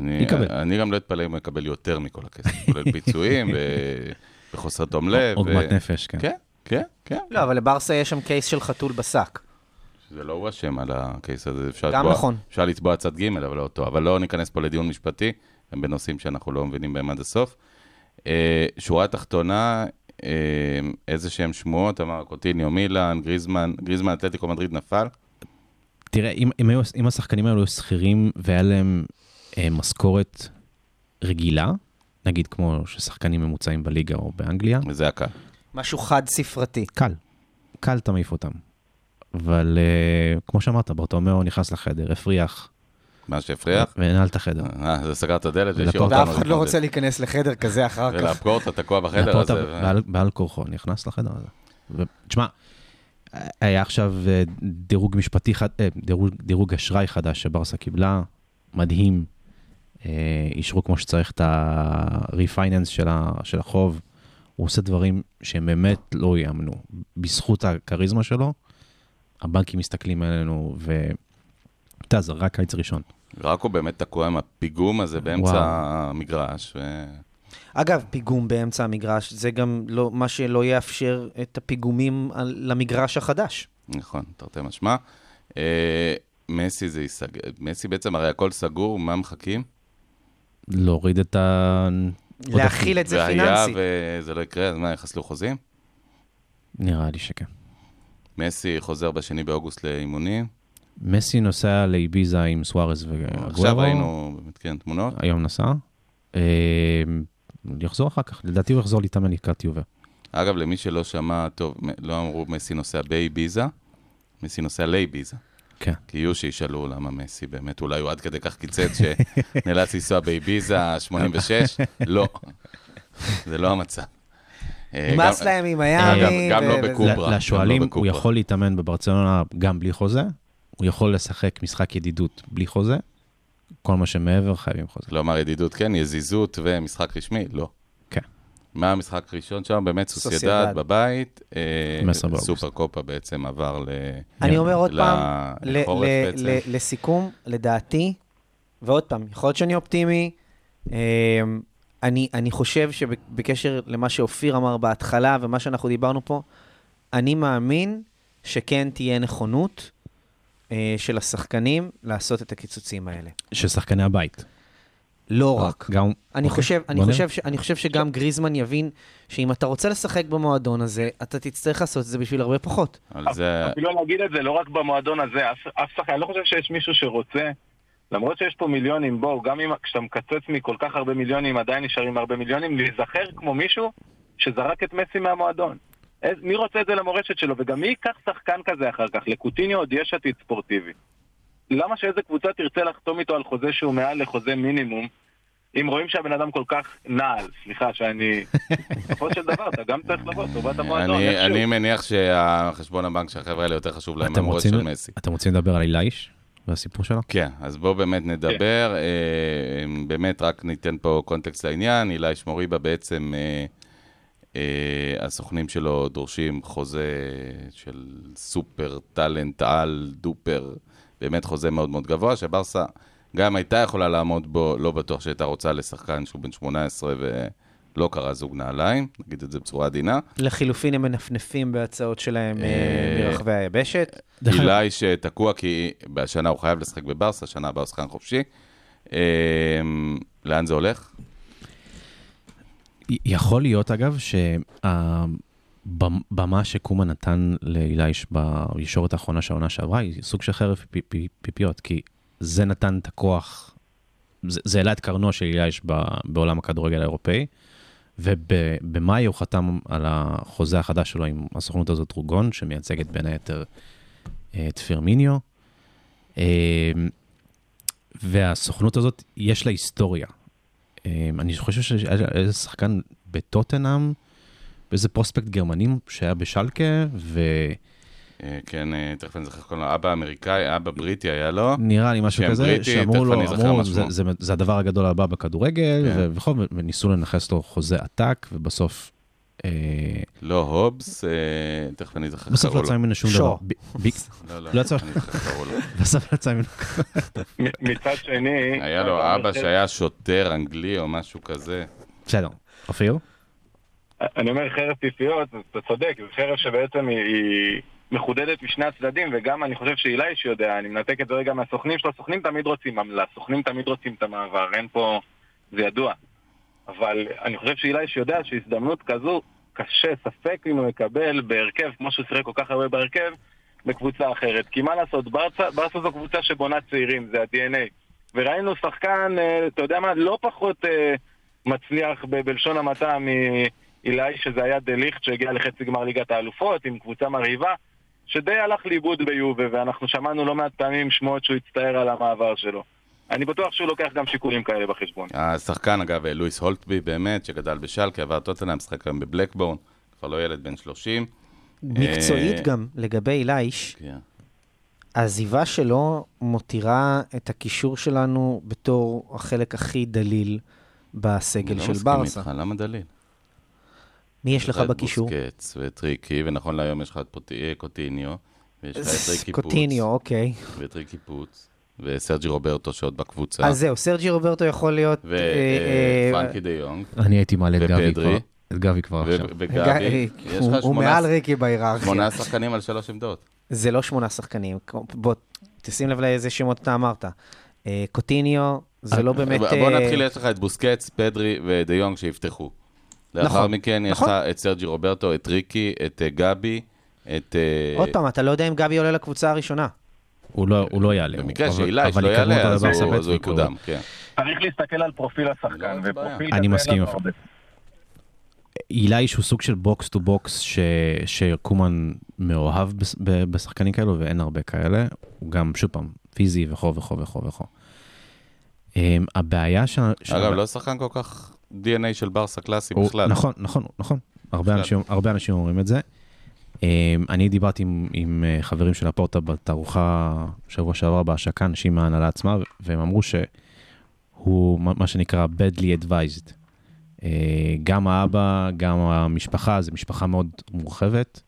אני, יקבל. אני גם לא אתפלא אם הוא יקבל יותר מכל הכסף, [LAUGHS] כולל פיצויים ו- וחוסר תום לב. עוגמת ו- נפש, כן. כן, כן, כן. לא, אבל לברסה יש שם קייס של חתול בשק. זה לא הוא אשם על הקייס הזה, אפשר גם לתבוע, נכון. אפשר לתבוע צד ג', אבל לא אותו. אבל לא ניכנס פה לדיון משפטי, הם בנושאים שאנחנו לא מבינים בהם עד הסוף. אה, שורה תחתונה, איזה שהם שמועות, אמר קוטיניו, מילאן, גריזמן, גריזמן אתלטיקו מדריד נפל. תראה, אם, אם, היו, אם השחקנים האלו היו שכירים והיה להם אה, משכורת רגילה, נגיד כמו ששחקנים ממוצעים בליגה או באנגליה, וזה הקל. משהו חד ספרתי. קל, קל אתה מעיף אותם. אבל אה, כמו שאמרת, ברטומיאו נכנס לחדר, הפריח, מה שהפריח, ונעל את החדר. אה, זה סגר את הדלת והשאיר אותנו. ואף אחד לא. רוצה להיכנס לחדר כזה אחר כך. ולאפקורט, אתה תקוע בחדר הזה. ו- בעל, כורחו נכנס לחדר הזה. ותשמע, היה עכשיו אה, דירוג משפטי, אה, דירוג, אשראי חדש שברסה קיבלה, מדהים. אה, אישרו כמו שצריך את ה-refinance של החוב. הוא עושה דברים שהם באמת לא ייאמנו. בזכות הכריזמה שלו, הבנקים מסתכלים עלינו, ואתה יודע, זה רק קיץ ראשון. רק הוא באמת תקוע עם הפיגום הזה באמצע וואו. המגרש. ו... אגב, פיגום באמצע המגרש, זה גם לא, מה שלא יאפשר את הפיגומים על, למגרש החדש. נכון, תרתי משמע. אה, מסי זה ייסגר, מסי בעצם הרי הכל סגור, מה מחכים? להוריד את ה... להכיל את זה והיה פיננסית. וזה לא יקרה, אז מה, יחסלו חוזים? נראה לי שכן. מסי חוזר בשני באוגוסט לאימונים. מסי נוסע לאביזה עם סוארז עכשיו וגוארו. ראינו באמת כן תמונות. היום נסע. אה, יחזור אחר כך, לדעתי הוא יחזור להתאמן לקראת יובל. אגב, למי שלא שמע, טוב, לא אמרו מסי נוסע באביזה, מסי נוסע לאביזה. כן. כי יהיו שישאלו למה מסי באמת, אולי הוא עד כדי כך קיצץ שנאלץ לנסוע באביזה 86, [LAUGHS] לא, זה לא המצב. אה, נמאס להם עם מיאמי. גם לא ו- בקוב. קוברה, גם לשואלים, לא הוא בקוברה. יכול להתאמן בברצלונה גם בלי חוזה, הוא יכול לשחק משחק ידידות בלי חוזה, כל מה שמעבר חייבים חוזה. כלומר, ידידות כן, יזיזות ומשחק רשמי, לא. כן. מה המשחק הראשון שם? באמת סוסיידד. בבית. אה, 15 באוגוסט. סופר קופה בעצם עבר ל... אני אומר עוד פעם, לסיכום, לדעתי, ועוד פעם, יכול להיות שאני אופטימי, אמ, אני, אני חושב שבקשר למה שאופיר אמר בהתחלה ומה שאנחנו דיברנו פה, אני מאמין שכן תהיה נכונות של השחקנים לעשות את הקיצוצים האלה. של שחקני הבית. לא רק. גם... אני, אוקיי, חושב, אני. חושב ש, אני חושב שגם גריזמן יבין שאם אתה רוצה לשחק במועדון הזה, אתה תצטרך לעשות את זה בשביל הרבה פחות. על זה... אפילו להגיד את זה לא רק במועדון הזה, אף, אף שחקן, אני לא חושב שיש מישהו שרוצה, למרות שיש פה מיליונים, בואו, גם אם כשאתה מקצץ מכל כך הרבה מיליונים, עדיין נשארים הרבה מיליונים, להיזכר כמו מישהו שזרק את מסי מהמועדון. מי רוצה את זה למורשת שלו? וגם מי ייקח שחקן כזה אחר כך? לקוטיניו עוד יש עתיד ספורטיבי. למה שאיזה קבוצה תרצה לחתום איתו על חוזה שהוא מעל לחוזה מינימום, אם רואים שהבן אדם כל כך נעל, סליחה שאני... [LAUGHS] בסופו של דבר, אתה גם צריך לבוא, טובת המועדון. אני, מניח שהחשבון הבנק של החבר'ה האלה יותר חשוב להם מהמורשת של מסי. אתם רוצים לדבר על אילייש והסיפור שלו? כן, אז בואו באמת נדבר. אה, באמת, רק ניתן פה קונטקסט לעניין. אילי שמוריבה בעצם, אה, הסוכנים שלו דורשים חוזה של סופר טאלנט על דופר, באמת חוזה מאוד מאוד גבוה, שברסה גם הייתה יכולה לעמוד בו, לא בטוח שהייתה רוצה לשחקן שהוא בן 18 ולא קרא זוג נעליים, נגיד את זה בצורה עדינה. לחילופין הם מנפנפים בהצעות שלהם אה, אה, מרחבי היבשת. אילי שתקוע כי בשנה הוא חייב לשחק בברסה, שנה הבאה הוא שחקן חופשי. אה, לאן זה הולך? יכול להיות, אגב, שהבמה שקומה נתן לאילייש בישורת האחרונה של העונה שעברה, היא סוג של חרב פי- פי- פיפיות, כי זה נתן את הכוח, זה העלה את קרנו של אילייש בעולם הכדורגל האירופאי, ובמאי הוא חתם על החוזה החדש שלו עם הסוכנות הזאת רוגון, שמייצגת בין היתר אה, את פירמיניו. אה, והסוכנות הזאת, יש לה היסטוריה. אה, אני חושב שהיה איזה שחקן בטוטנאם, באיזה פרוספקט גרמנים שהיה בשלקה, אה, כן, אה, תכף אני זוכר קוראים לו, אבא אמריקאי, אבא בריטי היה לו. ונראה לי משהו שם כזה, בריטי, שאמרו לו, אמרו, זה, שמו." זה, זה הדבר הגדול הבא בכדורגל, כן. ו- וכל, וניסו לנכס לו חוזה עתק, ובסוף, לא הובס, אה, תכף אני איך בסוף לא יצא. ממנו שום שו. דבר. לא, לא, לא יצא-. [LAUGHS] בסוף לא יצא ממנו. מצד שני... היה לו אבא שהיה שוטר אנגלי או משהו כזה. בסדר. אופיר? אני אומר חרב פיפיות, אתה צודק, זו חרב שבעצם היא, מחודדת משני הצדדים, וגם אני חושב שאילייש יודע, אני מנתק את זה רגע מהסוכנים שלו, הסוכנים תמיד רוצים עמלה, הסוכנים תמיד רוצים את המעבר, אין פה, זה ידוע. אבל אני חושב שאילייש יודע שהזדמנות כזו, קשה, ספק אם הוא יקבל בהרכב, כמו שהוא שיחק כל כך הרבה בהרכב, בקבוצה אחרת. כי מה לעשות, ברסה, ברסה זו קבוצה שבונה צעירים, זה ה-DNA. וראינו שחקן, אה, אתה יודע מה, לא פחות אה, מצליח ב- בלשון המעטה מאילי, שזה היה דליכט שהגיע לחצי גמר ליגת האלופות עם קבוצה מרהיבה, שדי הלך לאיבוד ביובה, ואנחנו שמענו לא מעט פעמים שמועות שהוא הצטער על המעבר שלו. אני בטוח שהוא לוקח גם שיקולים כאלה בחשבון. השחקן, אגב, לואיס הולטבי, באמת, שגדל בשלקה, עבר טוטנאם, משחק היום בבלקבורן, כבר לא ילד בן 30. מקצועית אה, גם, לגבי איליש, כן. העזיבה שלו מותירה את הקישור שלנו בתור החלק הכי דליל בסגל אני של לא מסכים ברסה. איתך, למה דליל? מי יש לך את בקישור? בוסקץ ואת ריקי, ונכון להיום יש לך את קוטיניו, ויש לך את ריקי פוץ, קוטיניו, אוקיי. ואת ריקי פוץ, וסרג'י רוברטו שעוד בקבוצה, אז זהו, סרג'י רוברטו יכול להיות... אה, אה, ופרנקי דה יונג, אני הייתי מעלה את גבי. כבר. את גבי כבר עכשיו. וגבי, יש הוא- לך מעל ריקי בהיררכיה. שמונה שחקנים על שלוש עמדות. זה לא שמונה שחקנים. בוא, תשים לב לאיזה שמות אתה אמרת. אה, קוטיניו, זה לא באמת... בוא אה, נתחיל, יש לך את בוסקץ, פדרי ודה יונג שיפתחו. לאחר נכון, מכן יש לך נכון. את סרג'י רוברטו, את ריקי, את אה, גבי, את... אה, עוד פעם, אתה לא יודע אם גבי עולה לקבוצה הראשונה. הוא לא- הוא לא יעלה. במקרה אבל- שאיליש לא יעלה, אז הוא אז הוא. יקודם, כן. צריך להסתכל על פרופיל לא, השחקן, בעיה. ופרופיל אני מסכים. איליש הוא סוג של box to box ש... שקומן מאוהב בשחקנים כאלו ואין הרבה כאלה. הוא גם, שוב פעם, פיזי וכו' וכו' וכו' וכו'. Um, הבעיה ש... ש- אגב, לא שחקן כל כך DNA של ברסה קלאסי הוא- בכלל. נכון, נכון, נכון. הרבה בכלל. אנשים, הרבה אנשים אומרים את זה. Um, אני דיברתי עם, עם אה, חברים של הפורטה בתערוכה שבוע שעבר בהשקה, אנשים מההנהלה עצמה, והם אמרו שהוא מה שנקרא badly advised. Uh, גם האבא, גם המשפחה, זו משפחה מאוד מורחבת,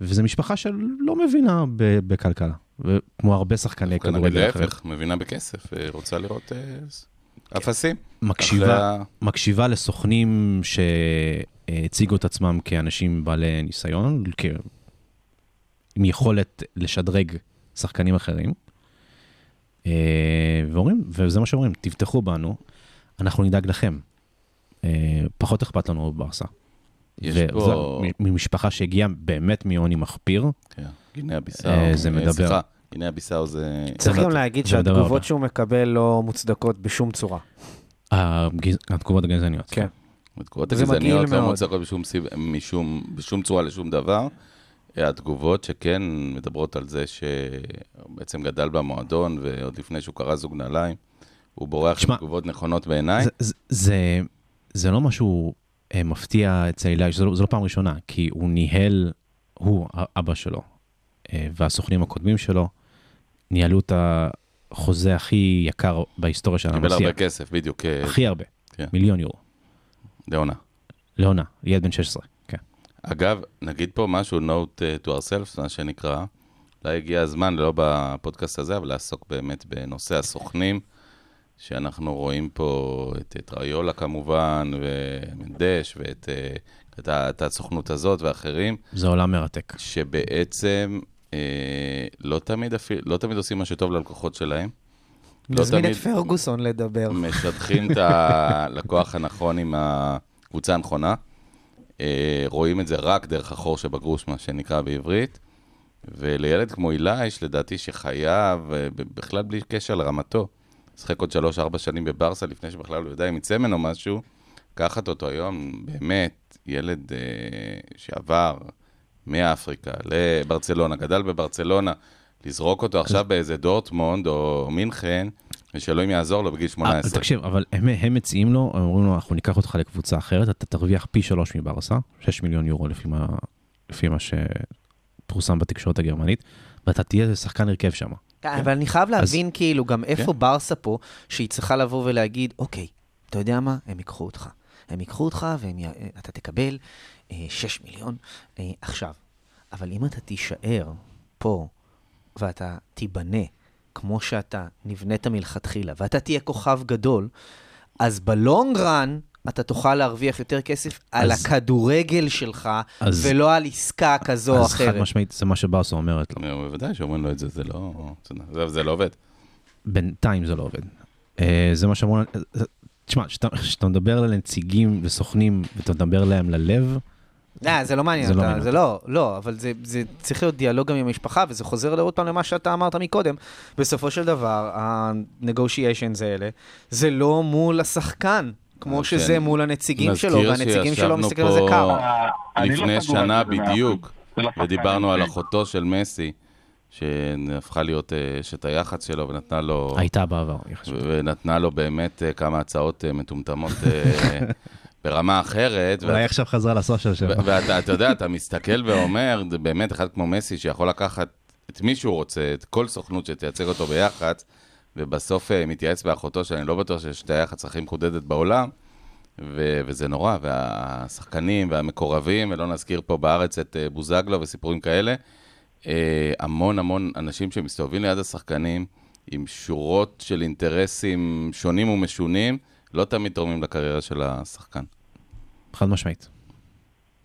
וזו משפחה שלא מבינה בכלכלה, וכמו הרבה שחקני כדורגל אחרים. להפך, מבינה בכסף, אה, רוצה לראות אה, אפסים. מקשיבה, אחרי ה- מקשיבה לסוכנים שהציגו את עצמם כאנשים בעלי ניסיון, כ... עם יכולת לשדרג שחקנים אחרים, אה, ואומרים, וזה מה שאומרים, תבטחו בנו, אנחנו נדאג לכם. אה, פחות אכפת לנו בברסה. יש וזה פה... ממשפחה שהגיעה באמת מעוני מחפיר, כן, גינאה ביסאו. אה, זה מדבר. סליחה, גינאה ביסאו זה... צריך גם להגיד שהתגובות. שהוא מקבל לא מוצדקות בשום צורה. התגובות הגזעניות. כן. התגובות הגזעניות לא. מוצדקות בשום, סיב... משום, בשום צורה לשום דבר. התגובות שכן מדברות על זה שבעצם גדל במועדון, ועוד לפני שהוא קרא זוג נעליים, הוא בורח תשמע, עם תגובות נכונות בעיניי. זה, זה, זה, זה לא משהו אה, מפתיע אצל זו, לא- זו לא פעם ראשונה, כי הוא ניהל, הוא, אבא שלו, אה, והסוכנים הקודמים שלו, ניהלו את החוזה הכי יקר בהיסטוריה של קיבל הנשיא. הרבה כסף, בדיוק, אה, הכי הרבה, כן. מיליון יורו, לעונה. לעונה, ילד בן 16, כן. אגב, נגיד פה משהו, note uh, to ourselves, מה שנקרא, אולי הגיע הזמן, לא בפודקאסט הזה, אבל לעסוק באמת בנושא הסוכנים, שאנחנו רואים פה את, את ראיולה כמובן, ומנדש, ואת אה, את, את הסוכנות הזאת ואחרים, זה עולם מרתק. שבעצם אה, לא, תמיד לא תמיד עושים מה שטוב ללקוחות שלהם. לא נזמין תמיד את פרגוסון לדבר. משדכים את הלקוח הנכון עם הקבוצה הנכונה. אה, רואים את זה רק דרך החור שבגרוש, מה שנקרא בעברית. ולילד כמו אילייש, לדעתי שחייב, אה, בכלל בלי קשר לרמתו, לשחק עוד שלוש-ארבע שנים בברסה לפני שבכלל הוא יודע אם יצא ממנו משהו, לקחת אותו היום, באמת, ילד אה, שעבר מאפריקה לברצלונה, גדל בברצלונה, לזרוק אותו עכשיו באיזה דורטמונד או מינכן, ושאלוהים יעזור לו בגיל אה, 18. תקשיב, אבל הם, הם מציעים לו, הם אומרים לו, אנחנו ניקח אותך לקבוצה אחרת, אתה תרוויח פי שלוש מברסה, 6 מיליון יורו לפי מה, לפי מה שפורסם בתקשורת הגרמנית, ואתה תהיה שחקן הרכב שם. כן, אבל אני חייב להבין כאילו גם איפה ברסה פה, שהיא צריכה לבוא ולהגיד, אוקיי, אתה יודע מה? הם ייקחו אותך. הם ייקחו אותך ואתה תקבל אה, 6 מיליון אה, עכשיו. אבל אם אתה תישאר פה ואתה תיבנה כמו שאתה נבנית מלכתחילה, ואתה תהיה כוכב גדול, אז בלונג רן אתה תוכל להרוויח יותר כסף על אז- הכדורגל שלך, אז- ולא על עסקה כזו או אז חד אחרת. משמעית, זה מה שברסה אומרת לו. נו, בוודאי שאומרים לו את זה, זה לא... זה, זה לא עובד. בינתיים זה לא עובד. אה, זה מה שאמרו, תשמע, כשאתה מדבר לנציגים וסוכנים ואתה מדבר להם ללב, לא, זה לא מעניין זה לא אותה, מעניין זה לא, לא, אבל זה, זה צריך להיות דיאלוג גם עם המשפחה, וזה חוזר לעוד פעם למה שאתה אמרת מקודם. בסופו של דבר, ה-negotiations האלה, זה לא מול השחקן, כמו אז שזה כן. מול הנציגים שלו, והנציגים שלו מסתכלים על זה קר. לא לפני שנה בדיוק, לשחקן ודיברנו על. אחותו של מסי, שהפכה להיות אה, אשת היח"צ שלו, ונתנה לו... הייתה בעבר. ונתנה לו באמת אה, כמה הצעות אה, מטומטמות אה, [LAUGHS] ברמה אחרת. אולי עכשיו חזרה לסושיאל שלו. ואתה אתה יודע, אתה מסתכל ואומר, באמת אחד כמו מסי שיכול לקחת את מי שהוא רוצה, את כל סוכנות שתייצג אותו ביח"צ, ובסוף אה, מתייעץ באחותו, שאני לא בטוח שיש את היח"צ הכי מחודדת בעולם, ו- וזה נורא, והשחקנים והמקורבים, ולא נזכיר פה בארץ את אה, בוזגלו וסיפורים כאלה, אה, המון המון אנשים שמסתובבים ליד השחקנים, עם שורות של אינטרסים שונים ומשונים, לא תמיד תורמים לקריירה של השחקן. חד משמעית.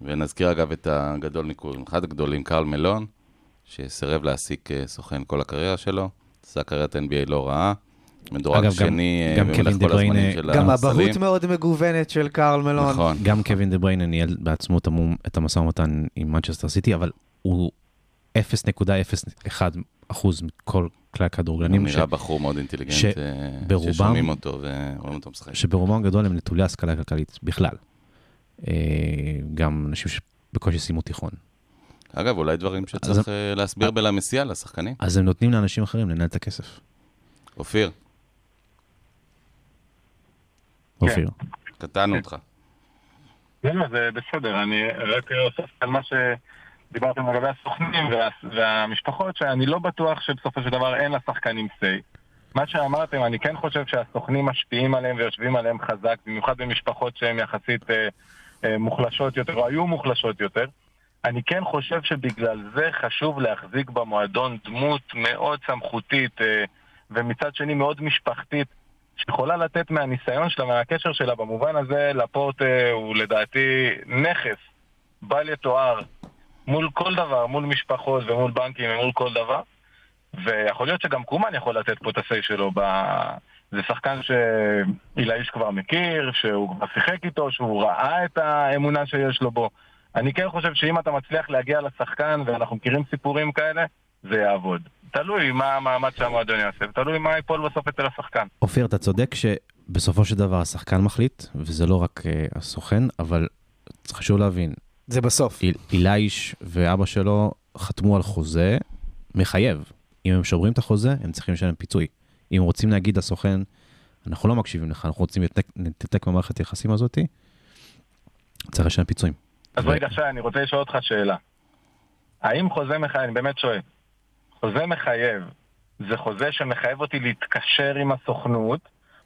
ונזכיר אגב את הגדול מכולם, אחד הגדולים, קרל מלון, שסירב להעסיק אה, סוכן כל הקריירה שלו, עשה קריירת NBA לא רעה, מדורג אגב, גם- שני אה, גם במלך כל דה הזמנים של גם הסלים. אבהות מאוד מגוונת של קרל מלון. נכון. גם קווין דה בריינה ניהל בעצמו את המשא ומתן עם מנצ'סטר סיטי, אבל הוא 0.01 אחוז מכל כלי הוא הכדורגלנים, ש- נראה בחור מאוד אינטליגנט, ש- אה, ברובם- ששומעים אותו ורואים אותו משחק. שברובם הגדול הם נטולי השכלה כלכלית בכלל. אה, גם אנשים שבקושי סיימו תיכון. אגב, אולי דברים שצריך אה, להסביר בלמסיע לשחקנים. אז הם נותנים לאנשים אחרים לנהל את הכסף. אופיר, אופיר. קטענו אותך. לא, זה בסדר, אני רק אוסף על מה שדיברתם לגבי הסוכנים וה, והמשפחות, שאני לא בטוח שבסופו של דבר אין לשחקנים say. מה שאמרתם, אני כן חושב שהסוכנים משפיעים עליהם ויושבים עליהם חזק, במיוחד במשפחות שהן יחסית אה, אה, מוחלשות יותר, או היו מוחלשות יותר. אני כן חושב שבגלל זה חשוב להחזיק במועדון דמות מאוד סמכותית, אה, ומצד שני מאוד משפחתית, שיכולה לתת מהניסיון שלה, מהקשר שלה, במובן הזה לפורט אה, הוא לדעתי נכס, בל יתואר, מול כל דבר, מול משפחות ומול בנקים ומול כל דבר. ויכול להיות שגם קומן יכול לתת פה את ה-say שלו. ב... זה שחקן שאילאיש כבר מכיר, שהוא כבר שיחק איתו, שהוא ראה את האמונה שיש לו בו. אני כן חושב שאם אתה מצליח להגיע לשחקן, ואנחנו מכירים סיפורים כאלה, זה יעבוד. תלוי מה המאמץ שהמועדון יעשה, ותלוי מה ייפול בסוף אצל השחקן. אופיר, אתה צודק שבסופו של דבר השחקן מחליט, וזה לא רק אה, הסוכן, אבל חשוב להבין, זה בסוף. איל- אילייש ואבא שלו חתמו על חוזה מחייב. אם הם שוברים את החוזה, הם צריכים לשלם פיצוי. אם רוצים להגיד לסוכן, אנחנו לא מקשיבים לך, אנחנו רוצים להתנתק- מהמערכת היחסים הזאתי, צריך לשלם פיצויים. אז ו- רגע, שי, אני רוצה לשאול אותך שאלה. האם חוזה מחייב, אני באמת שואל, חוזה מחייב, זה חוזה שמחייב אותי להתקשר עם הסוכנות,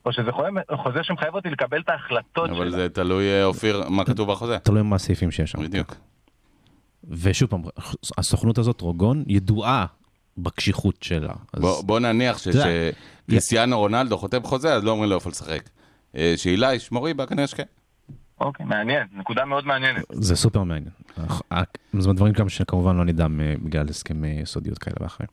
או שזה חוזה, שמחייב אותי לקבל את ההחלטות אבל שלה? זה תלוי, אה, אופיר, מה כתוב בחוזה. תלוי מה הסעיפים שיש שם. בדיוק. ושוב פעם, הסוכנות הזאת, רוגון, ידועה בקשיחות שלה. אז בוא, בוא נניח שכריסטיאנו רונלדו חוטב חוזה, אז לא אומרים לו איפה לשחק. אה, שאילי, שמורי, בא כנראה שכן. אוקיי, מעניין, נקודה מאוד מעניינת. זה סופר מעניין. זאת דברים גם שכמובן לא נדע מ- בגלל הסכמי סודיות כאלה ואחרים.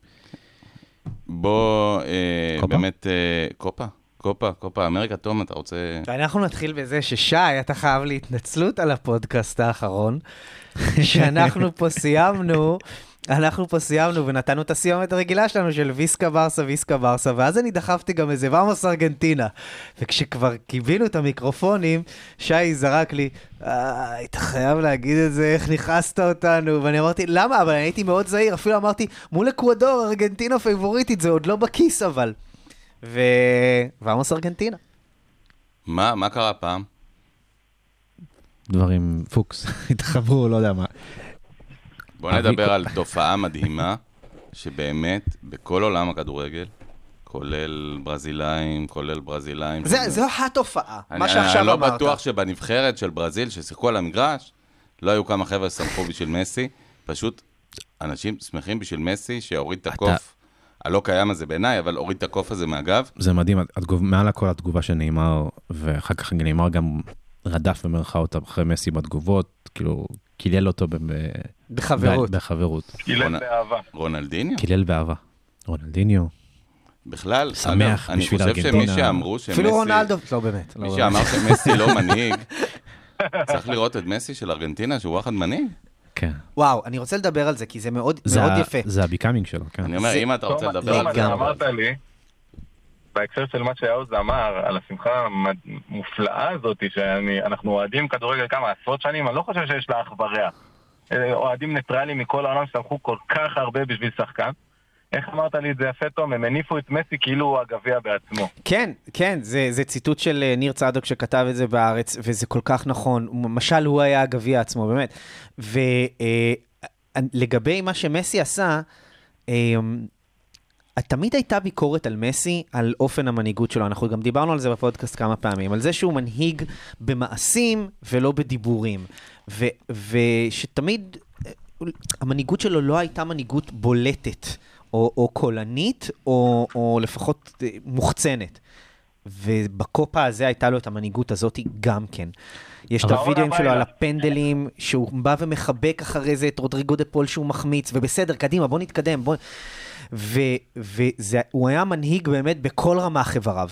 בוא, אה? באמת, אה, קופה, קופה, קופה, אמריקה, תום, אתה רוצה... אנחנו נתחיל בזה ששי, אתה חייב להתנצלות על הפודקאסט האחרון, [LAUGHS] שאנחנו פה סיימנו, אנחנו פה סיימנו ונתנו את הסיומת הרגילה שלנו של ויסקה ברסה, ויסקה ברסה, ואז אני דחפתי גם איזה ואמוס ארגנטינה. וכשכבר קיבינו את המיקרופונים, שי זרק לי, "אה, היית חייב להגיד את זה, איך נכנסת אותנו? ואני אמרתי, למה? אבל אני הייתי מאוד זהיר, אפילו אמרתי, מול אקוודור, ארגנטינה פייבוריטית, זה עוד לא בכיס אבל. ו... ואמוס ארגנטינה. מה, מה קרה הפעם? דברים, פוקס, [LAUGHS] התחברו, לא יודע מה. בוא נדבר על תופעה מדהימה, שבאמת, בכל עולם הכדורגל, כולל ברזילאים, כולל ברזילאים... זה, כולל- זו התופעה, אני, מה שעכשיו אני לא אמרת. בטוח שבנבחרת של ברזיל, ששיחקו על המגרש, לא היו כמה חבר'ה ששמחו בשביל מסי, פשוט אנשים שמחים בשביל מסי שהוריד את הקוף, הלא קיים הזה בעיניי, אבל הוריד את הקוף הזה מהגב. זה מדהים, התגוב, מעל הכל התגובה של נאמר, ואחר כך נאמר גם רדף במרכאות אחרי מסי בתגובות, כאילו, קילל אותו ב- בחברות. ב- בחברות. רונה- באהבה. רונלדיניו? קילל באהבה. רונלדיניו, בכלל, שמח אגב, אני חושב שמי. שאמרו שמסי... אפילו רונלדו, לא באמת. לא מי באמת. שאמר שמסי לא מנהיג, [LAUGHS] צריך לראות את מסי של ארגנטינה, שהוא וואחד מנהיג. כן. וואו, אני רוצה לדבר על זה, כי זה מאוד זה מאוד ה- יפה. זה הביקאמינג שלו, כן. אני אומר, זה- אם אתה רוצה לדבר על זה... אמרת לי, בהקשר של מה שיעוז אמר, על השמחה המופלאה הזאת, שאנחנו אוהדים כדורגל כמה עשרות שנים, אני לא חושב שיש לה אח ורע. אוהדים ניטרלים מכל העולם שתמכו כל כך הרבה בשביל שחקן. איך אמרת לי את זה יפה, תום? הם הניפו את מסי כאילו הוא הגביע בעצמו. כן, כן, זה, זה ציטוט של אה, ניר צדוק שכתב את זה בארץ, וזה כל כך נכון. משל הוא היה הגביע עצמו, באמת. ולגבי מה שמסי עשה, אמ, תמיד הייתה ביקורת על מסי, על אופן המנהיגות שלו. אנחנו גם דיברנו על זה בפודקאסט כמה פעמים, על זה שהוא מנהיג במעשים ולא בדיבורים. ושתמיד, אה, המנהיגות שלו לא הייתה מנהיגות בולטת, או, או קולנית, או, או לפחות אה, מוחצנת. ובקופה הזה הייתה לו את המנהיגות הזאת גם כן. יש את אבל- הווידאוים שלו על אבל- הפנדלים, שהוא בא ומחבק אחרי זה את רודריגו דה פול שהוא מחמיץ, ובסדר, קדימה, בוא נתקדם, בוא... והוא היה מנהיג באמת בכל רמ"ח איבריו.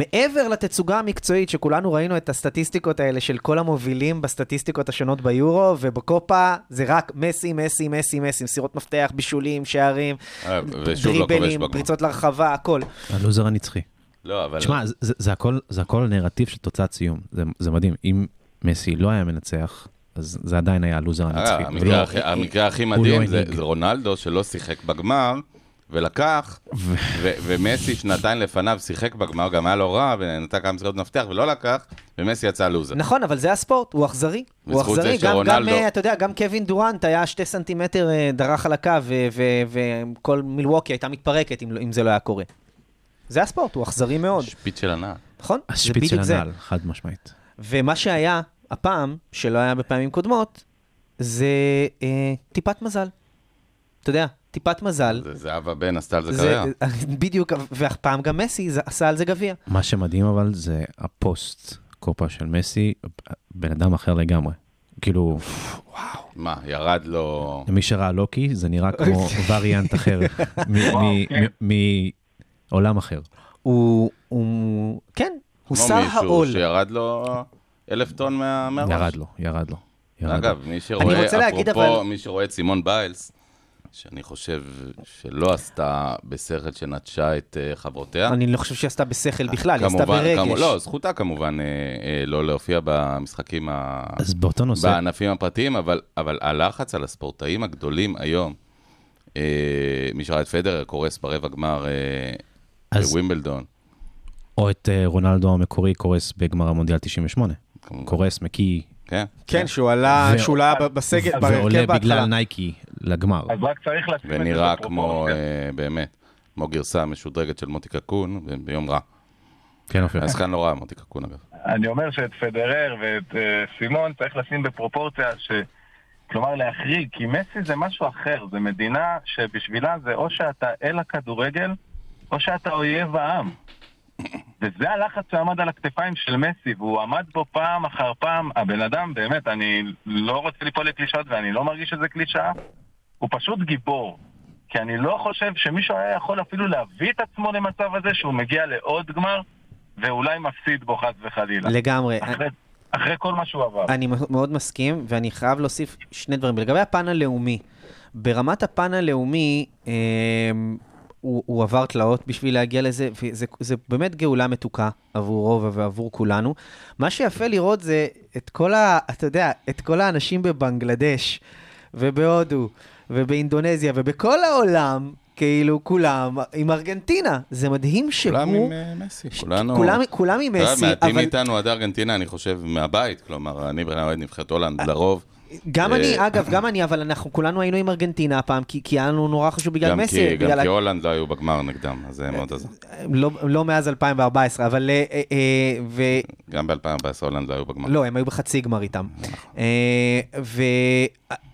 מעבר לתצוגה המקצועית, שכולנו ראינו את הסטטיסטיקות האלה של כל המובילים בסטטיסטיקות השונות ביורו, ובקופה זה רק מסי, מסי, מסי, מסי, מסירות מפתח, בישולים, שערים, אה, לא דריבלים, בגמר. פריצות לרחבה, הכל. הלוזר הנצחי. לא, אבל... תשמע, זה- זה- זה הכל- זה הכל נרטיב של תוצאת סיום. זה- זה מדהים. אם מסי לא היה מנצח, אז זה עדיין היה הלוזר אה, הנצחי. המקרה הכי- המקרה הכי הוא לא מדהים. זה רונלדו שלא שיחק בגמר, ולקח, ו- ומסי שנתיים לפניו שיחק בגמר, גם היה לו רע, ונתן כמה מסירות מפתח, ולא לקח, ומסי יצא לוזר. נכון, אבל זה הספורט, הוא אכזרי. הוא אכזרי, גם, גם, אה, אתה יודע, גם קווין דורנט היה שתי סנטימטר אה, דרך על הקו, וכל מילווקי הייתה מתפרקת אם, לא- אם זה לא היה קורה. זה הספורט, הוא אכזרי מאוד, שפיץ של הנעל. נכון? זה השפיץ של בדיוק זה. הנעל, חד משמעית. ומה שהיה הפעם, שלא היה בפעמים קודמות, זה אה, טיפת מזל. אתה יודע, טיפת מזל. זה זהבה בן עשתה על זה זה, קריירה. [LAUGHS] בדיוק, והפעם גם מסי זה- עשה על זה גביע. מה שמדהים אבל זה הפוסט קופה של מסי, בן אדם אחר לגמרי. כאילו, מה, ירד לו... למי שראה לוקי, זה נראה [LAUGHS] כמו וריאנט אחר, [LAUGHS] וואו, כן. מ- מעולם אחר. הוא, הוא, כן, הוא כמו שר מישהו העול. שירד לו אלף טון מה- מהראש. ירד לו, ירד לו. אגב, מי שרואה, אפרופו, אבל- מי שרואה את סימון ביילס, שאני חושב שלא עשתה בשכל שנטשה את אה, חברותיה. אני לא חושב שהיא עשתה בשכל בכלל, היא עשתה ברגש. כמו- לא, זכותה כמובן אה, אה, לא להופיע במשחקים, ה- אז באותו נושא, בענפים הפרטיים, אבל, אבל הלחץ על הספורטאים הגדולים היום, אה, מי שראה את פדרר קורס ברבע גמר אה, אז- בווימבלדון. או את רונלדו המקורי קורס בגמר המונדיאל 98. כמובן. קורס, מקיא, כן? כן, שהוא עלה, ו- שהוא עלה בסגל, בהרכב ועולה. בגלל נייקי לגמר. אז רק צריך לשים את זה ונראה כמו. אה, באמת, כמו גרסה משודרגת של מוטי קקון, ביום רע. כן, אופיר. אז כאן לא רע מוטי קקון אגב. אני אומר שאת פדרר ואת uh, סימון צריך לשים בפרופורציה ש... כלומר להחריג, כי מסי זה משהו אחר, זה מדינה שבשבילה זה או שאתה אל הכדורגל, או שאתה אויב העם. וזה הלחץ שעמד על הכתפיים של מסי, והוא עמד בו פעם אחר פעם. הבן אדם, באמת, אני לא רוצה ליפול לקלישאות ואני לא מרגיש שזה קלישאה, הוא פשוט גיבור. כי אני לא חושב שמישהו היה יכול אפילו להביא את עצמו למצב הזה שהוא מגיע לעוד גמר, ואולי מפסיד בו חס וחלילה. לגמרי. אחרי, אחרי כל מה שהוא עבר. אני מאוד מסכים, ואני חייב להוסיף שני דברים. לגבי הפן הלאומי, ברמת הפן הלאומי, אה, הוא, הוא עבר תלאות בשביל להגיע לזה, וזה זה באמת גאולה מתוקה עבורו ועבור כולנו. מה שיפה לראות זה את כל ה... אתה יודע, את כל האנשים בבנגלדש, ובהודו, ובאינדונזיה, ובכל העולם, כאילו כולם עם ארגנטינה. זה מדהים שהוא... כולם עם אה, מסי, כולנו... כולם, כולם עם מסי, מעטים אבל מאיתנו אוהדי ארגנטינה, אני חושב, מהבית. כלומר, אני בכלל אוהד נבחרת הולנד לרוב. גם אני, אה, אגב, גם אני, אבל אנחנו כולנו היינו עם ארגנטינה הפעם, כי היה לנו נורא חשוב בגלל מסי. גם כי הולנד לא היו בגמר נגדם, אז זה מאוד עזר. לא- מאז 2014, אבל... אה, אה. גם ב-2014 הולנד לא היו בגמר. לא, הם היו בחצי גמר איתם. ו...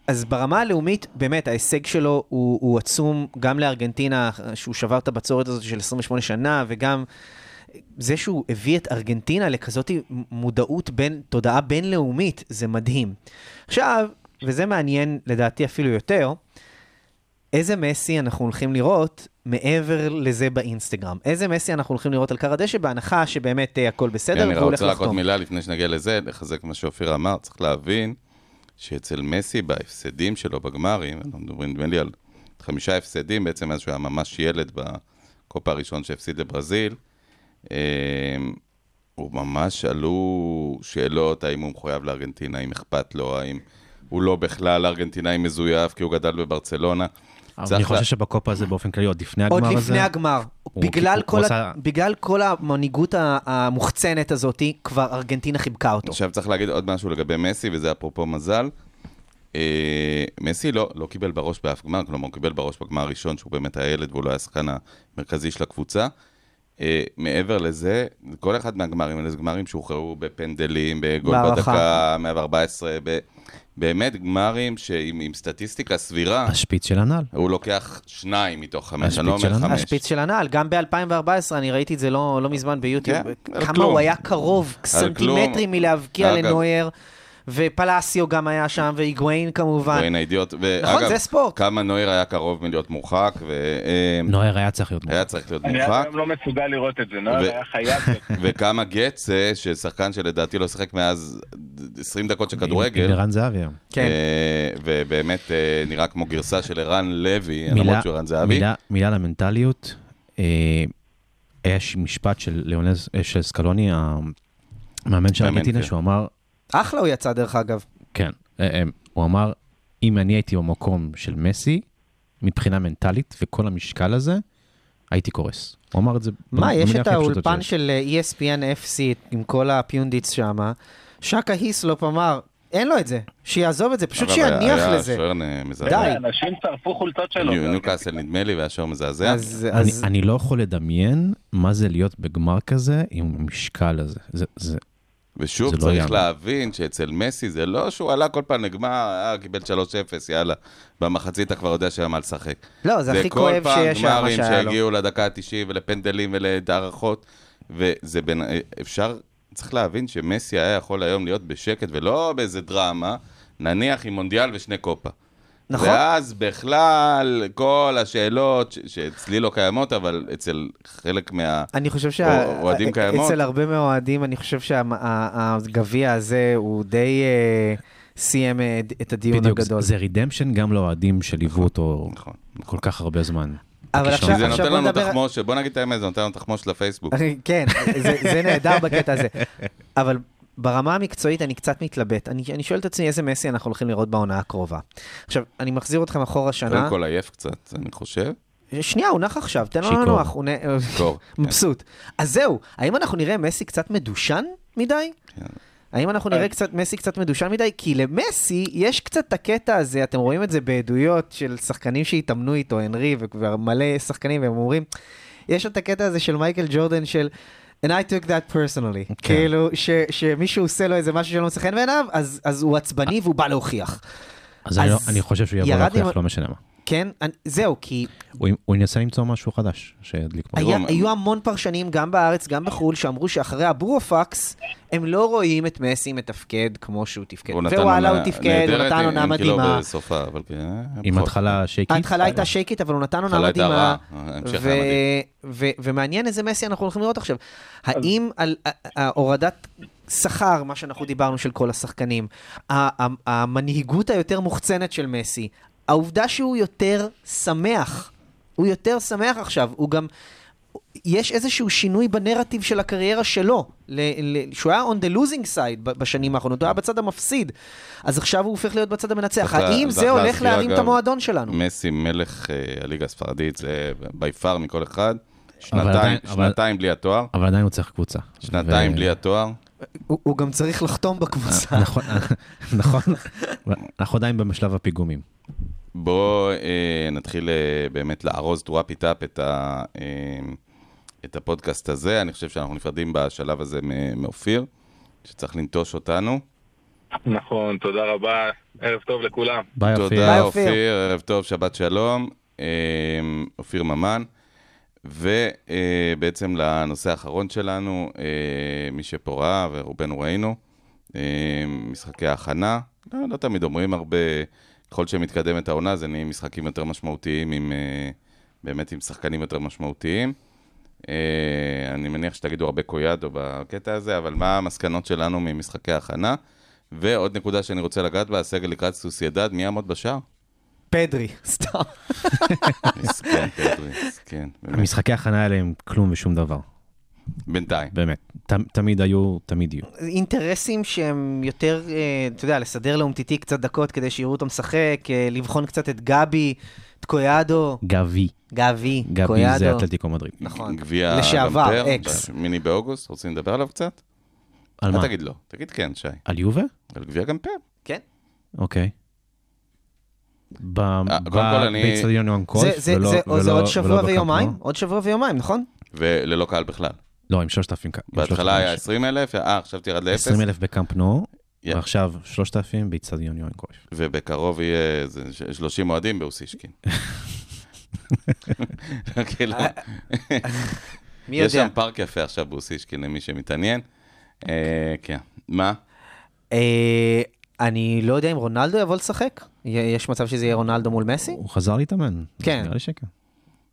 אז ברמה הלאומית, באמת, ההישג שלו הוא עצום, גם לארגנטינה, שהוא שבר את הבצורת הזאת של 28 שנה, וגם זה שהוא הביא את ארגנטינה לכזאת מודעות בין, תודעה בינלאומית, זה מדהים. עכשיו, וזה מעניין לדעתי אפילו יותר, איזה מסי אנחנו הולכים לראות מעבר לזה באינסטגרם? איזה מסי אנחנו הולכים לראות על קר הדשא, בהנחה שבאמת אה, הכל בסדר, כן, אני והוא הולך רוצה רק עוד לחתום. מילה לפני שנגיע לזה, לחזק מה שאופיר אמר, צריך להבין שאצל מסי בהפסדים שלו בגמרים, אנחנו מדברים נדמה לי על חמישה הפסדים, בעצם מאז שהוא היה ממש ילד בקופה הראשון שהפסיד לברזיל, הוא ממש עלו שאלות האם הוא מחויב לארגנטינה, האם אכפת לו, האם הוא לא בכלל ארגנטינאי מזויף כי הוא גדל בברצלונה. אבל אני לה- חושב שבקופה הזה באופן כללי, עוד לפני עוד הגמר הזה, לפני הגמר. הוא- בגלל, הוא כל ה... עשה- בגלל כל המנהיגות המוחצנת הזאת, כבר ארגנטינה חיבקה אותו. עכשיו צריך להגיד עוד משהו לגבי מסי, וזה אפרופו מזל. אה, מסי לא, לא קיבל בראש באף גמר, כלומר, הוא קיבל בראש בגמר הראשון, שהוא באמת הילד והוא לא היה השחקן המרכזי של הקבוצה. אה, מעבר לזה, כל אחד מהגמרים האלה זה גמרים שהוכרעו בפנדלים, בגול בהערכה. בדקה 114, ב, באמת גמרים שעם עם סטטיסטיקה סבירה, השפיץ של הנעל. הוא לוקח שניים מתוך חמש, אני לא אומר. חמש. השפיץ של הנעל, גם ב-2014, אני ראיתי את זה לא, לא מזמן ביוטיוב, כן, כמה כלום. הוא היה קרוב, סנטימטרים. מלהבקיע אגב- לנוייר, ופלסיו גם היה שם, והיגואין כמובן. ואין האידיוט. נכון, ואגב, זה ספורט. כמה נויר היה קרוב מלהיות מורחק, והיה נויר היה צריך להיות מורחק. צריך להיות אני עד מורחק. היום לא מסוגל לראות את זה, נוער ו- היה חייב. [LAUGHS] וכמה גצה, ששחקן שלדעתי לא שיחק מאז 20 דקות של עם כדורגל, ערן זהבי. כן. אה, ובאמת אה, נראה כמו גרסה של ערן לוי, למרות שהוא ערן זהבי. מילה- למנטליות. אה, היה ש- משפט של ליאונז, אה, של סקלוני, המאמן של ארגנטינה, כן. שהוא אמר, אחלה הוא יצא דרך אגב. כן, אה, אה, הוא אמר, אם אני הייתי במקום של מסי, מבחינה מנטלית, וכל המשקל הזה, הייתי קורס. הוא אמר את זה מה, יש את האולפן. של אה, ESPN FC עם כל ה pundits שם, שקה היסלופ אמר, אין לו את זה, שיעזוב את זה, פשוט שיניח היה לזה. שוער אה, מזעזע. די. אנשים שרפו חולצות שלו. ניו- ניוקאסל נדמה לי, והיה שוער מזעזע. אז, אני, אז אני לא יכול לדמיין מה זה להיות בגמר כזה עם המשקל הזה. זה, זה, ושוב, זה לא צריך יאמן. להבין שאצל מסי זה לא שהוא עלה כל פעם לגמר, אה, קיבל 3-0, יאללה. במחצית אתה כבר יודע שהיה מה לשחק. לא, זה הכי כל כואב פעם שיש שם, מה גמרים שהיה לו. שהגיעו לדקה ה-90 ולפנדלים ולהערכות, וזה בין... אפשר, צריך להבין שמסי היה יכול היום להיות בשקט ולא באיזה דרמה, נניח עם מונדיאל ושני קופה. נכון. ואז בכלל, כל השאלות, שאצלי לא קיימות, אבל אצל חלק מה... אני חושב אוהדים קיימות. שאצל הרבה מהאוהדים, אני חושב שהגביע הזה הוא די אה, סיים אה, את הדיון בדיוק, הגדול. זה רידמפשן גם לאוהדים שליוו אותו נכון, כל כך הרבה זמן. אבל הכישרון. עכשיו- כי זה נותן בוא לנו נדבר- תחמושת, בוא נגיד את האמת, זה נותן לנו תחמושת לפייסבוק. [LAUGHS] כן, זה, זה נהדר בקטע הזה. אבל ברמה המקצועית אני קצת מתלבט. אני, אני שואל את עצמי איזה מסי אנחנו הולכים לראות בעונה הקרובה. עכשיו, אני מחזיר אתכם אחורה שנה. קודם כל עייף קצת, אני חושב. שנייה, הוא נח עכשיו, תן לו שיכור. לנוח. הוא נ... [LAUGHS] כן. מבסוט. אז זהו, האם אנחנו נראה מסי קצת מדושן מדי? כן. האם אנחנו נראה קצת, מסי קצת מדושן מדי? כי למסי יש קצת את הקטע הזה, אתם רואים את זה בעדויות של שחקנים שהתאמנו איתו, הנרי וכבר מלא שחקנים, והם אומרים, יש את הקטע הזה של מייקל ג'ורדן של... And I took that personally. כן. כאילו, ש, שמישהו עושה לו איזה משהו שלא מצא חן בעיניו, אז, אז הוא עצבני והוא בא להוכיח. אז אני, לא- אז אני חושב שהוא יבוא להוכיח, עם- לא משנה מה. כן? אני, זהו, כי הוא, הוא ינסה למצוא משהו חדש שידליק פה. היה, מה- היו המון פרשנים, גם בארץ, גם בחו"ל, שאמרו שאחרי הבורופקס, הם לא רואים את מסי מתפקד כמו שהוא תפקד. ווואלה, הוא תפקד, הוא נתן עונה לא מדהימה. בסופה, אבל כן. עם בכל התחלה שייקית. ההתחלה הייתה שייקית, אבל הוא נתן עונה מדהימה. ו- ומעניין איזה מסי אנחנו הולכים לראות עכשיו. האם על הורדת שכר, מה שאנחנו דיברנו, של כל השחקנים, המנהיגות היותר מוחצנת של מסי, העובדה שהוא יותר שמח, הוא יותר שמח עכשיו, הוא גם... יש איזשהו שינוי בנרטיב של הקריירה שלו, ל- ל- שהוא היה on the losing side בשנים האחרונות, הוא היה בצד המפסיד, אז עכשיו הוא הופך להיות בצד המנצח. האם זה הולך להרים את המועדון שלנו? מסי מלך אה, הליגה הספרדית, זה בי פאר מכל אחד. אבל שנתיים- אבל- שנתיים בלי התואר. אבל עדיין הוא צריך קבוצה. שנתיים ו- בלי התואר. הוא, הוא גם צריך לחתום בקבוצה. נכון, [LAUGHS] נכון. אנחנו עדיין בשלב הפיגומים. בואו אה, נתחיל אה, באמת לארוז to wrap it up את, ה, אה, את הפודקאסט הזה. אני חושב שאנחנו נפרדים בשלב הזה מאופיר, שצריך לנטוש אותנו. נכון, תודה רבה, ערב טוב לכולם. ביי אופיר. תודה ביי, אופיר, אופיר. ערב טוב, שבת שלום. אה, אופיר ממן. ובעצם לנושא האחרון שלנו, אה, מי שפה ראה ורובנו ראינו, אה, משחקי ההכנה. לא, לא תמיד אומרים הרבה, ככל שמתקדמת העונה זה נהיים משחקים יותר משמעותיים, עם, אה, באמת עם שחקנים יותר משמעותיים. אה, אני מניח שתגידו הרבה קויאדו בקטע הזה, אבל מה המסקנות שלנו ממשחקי ההכנה? ועוד נקודה שאני רוצה לגעת בה, הסגל לקראת סוסיידד, מי יעמוד בשער? פדרי, סתם. [LAUGHS] מסכן, פדרי, מסכן. המשחקי ההכנה האלה הם כלום ושום דבר. בינתיים. באמת. ת- תמיד היו, תמיד יהיו. אינטרסים שהם יותר, אה, אתה יודע, לסדר לאומטיטי קצת דקות כדי שיראו אותו משחק, אה, לבחון קצת את גבי, את קויאדו, גבי. גבי, גבי קויאדו. זה אתלטיקו מדריד. נכון. גביע לשעבר, אקס. מיני באוגוסט, רוצים לדבר עליו קצת? על אל מה? תגיד לא, תגיד כן, שי. על יובה? על גביע גמפר. כן. אוקיי. ב- ב- קודם כל אני- באצטדיון יוהן זה- קרויף, זה- ולא- זה- עוד שבוע ויומיים? עוד שבוע ויומיים, נכון? וללא קהל בכלל. לא, עם 3,000 קהל. עם בהתחלה 3,000 היה אנשים. 20 אלף, אה, עכשיו תרד ל-0, 20 אלף בקמפ נו, Yeah. ועכשיו 3,000 באצטדיון יוהן קרויף. ובקרוב יהיה איזה 30 אוהדים באוסישקין. [LAUGHS] כאילו, [LAUGHS] מי יש יודע? שם פארק יפה עכשיו באוסישקין, למי שמתעניין. אה, כן. מה? אה, אני לא יודע אם רונלדו יבוא לשחק? יש מצב שזה יהיה רונלדו מול מסי? הוא חזר להתאמן. כן. נראה לי שכן.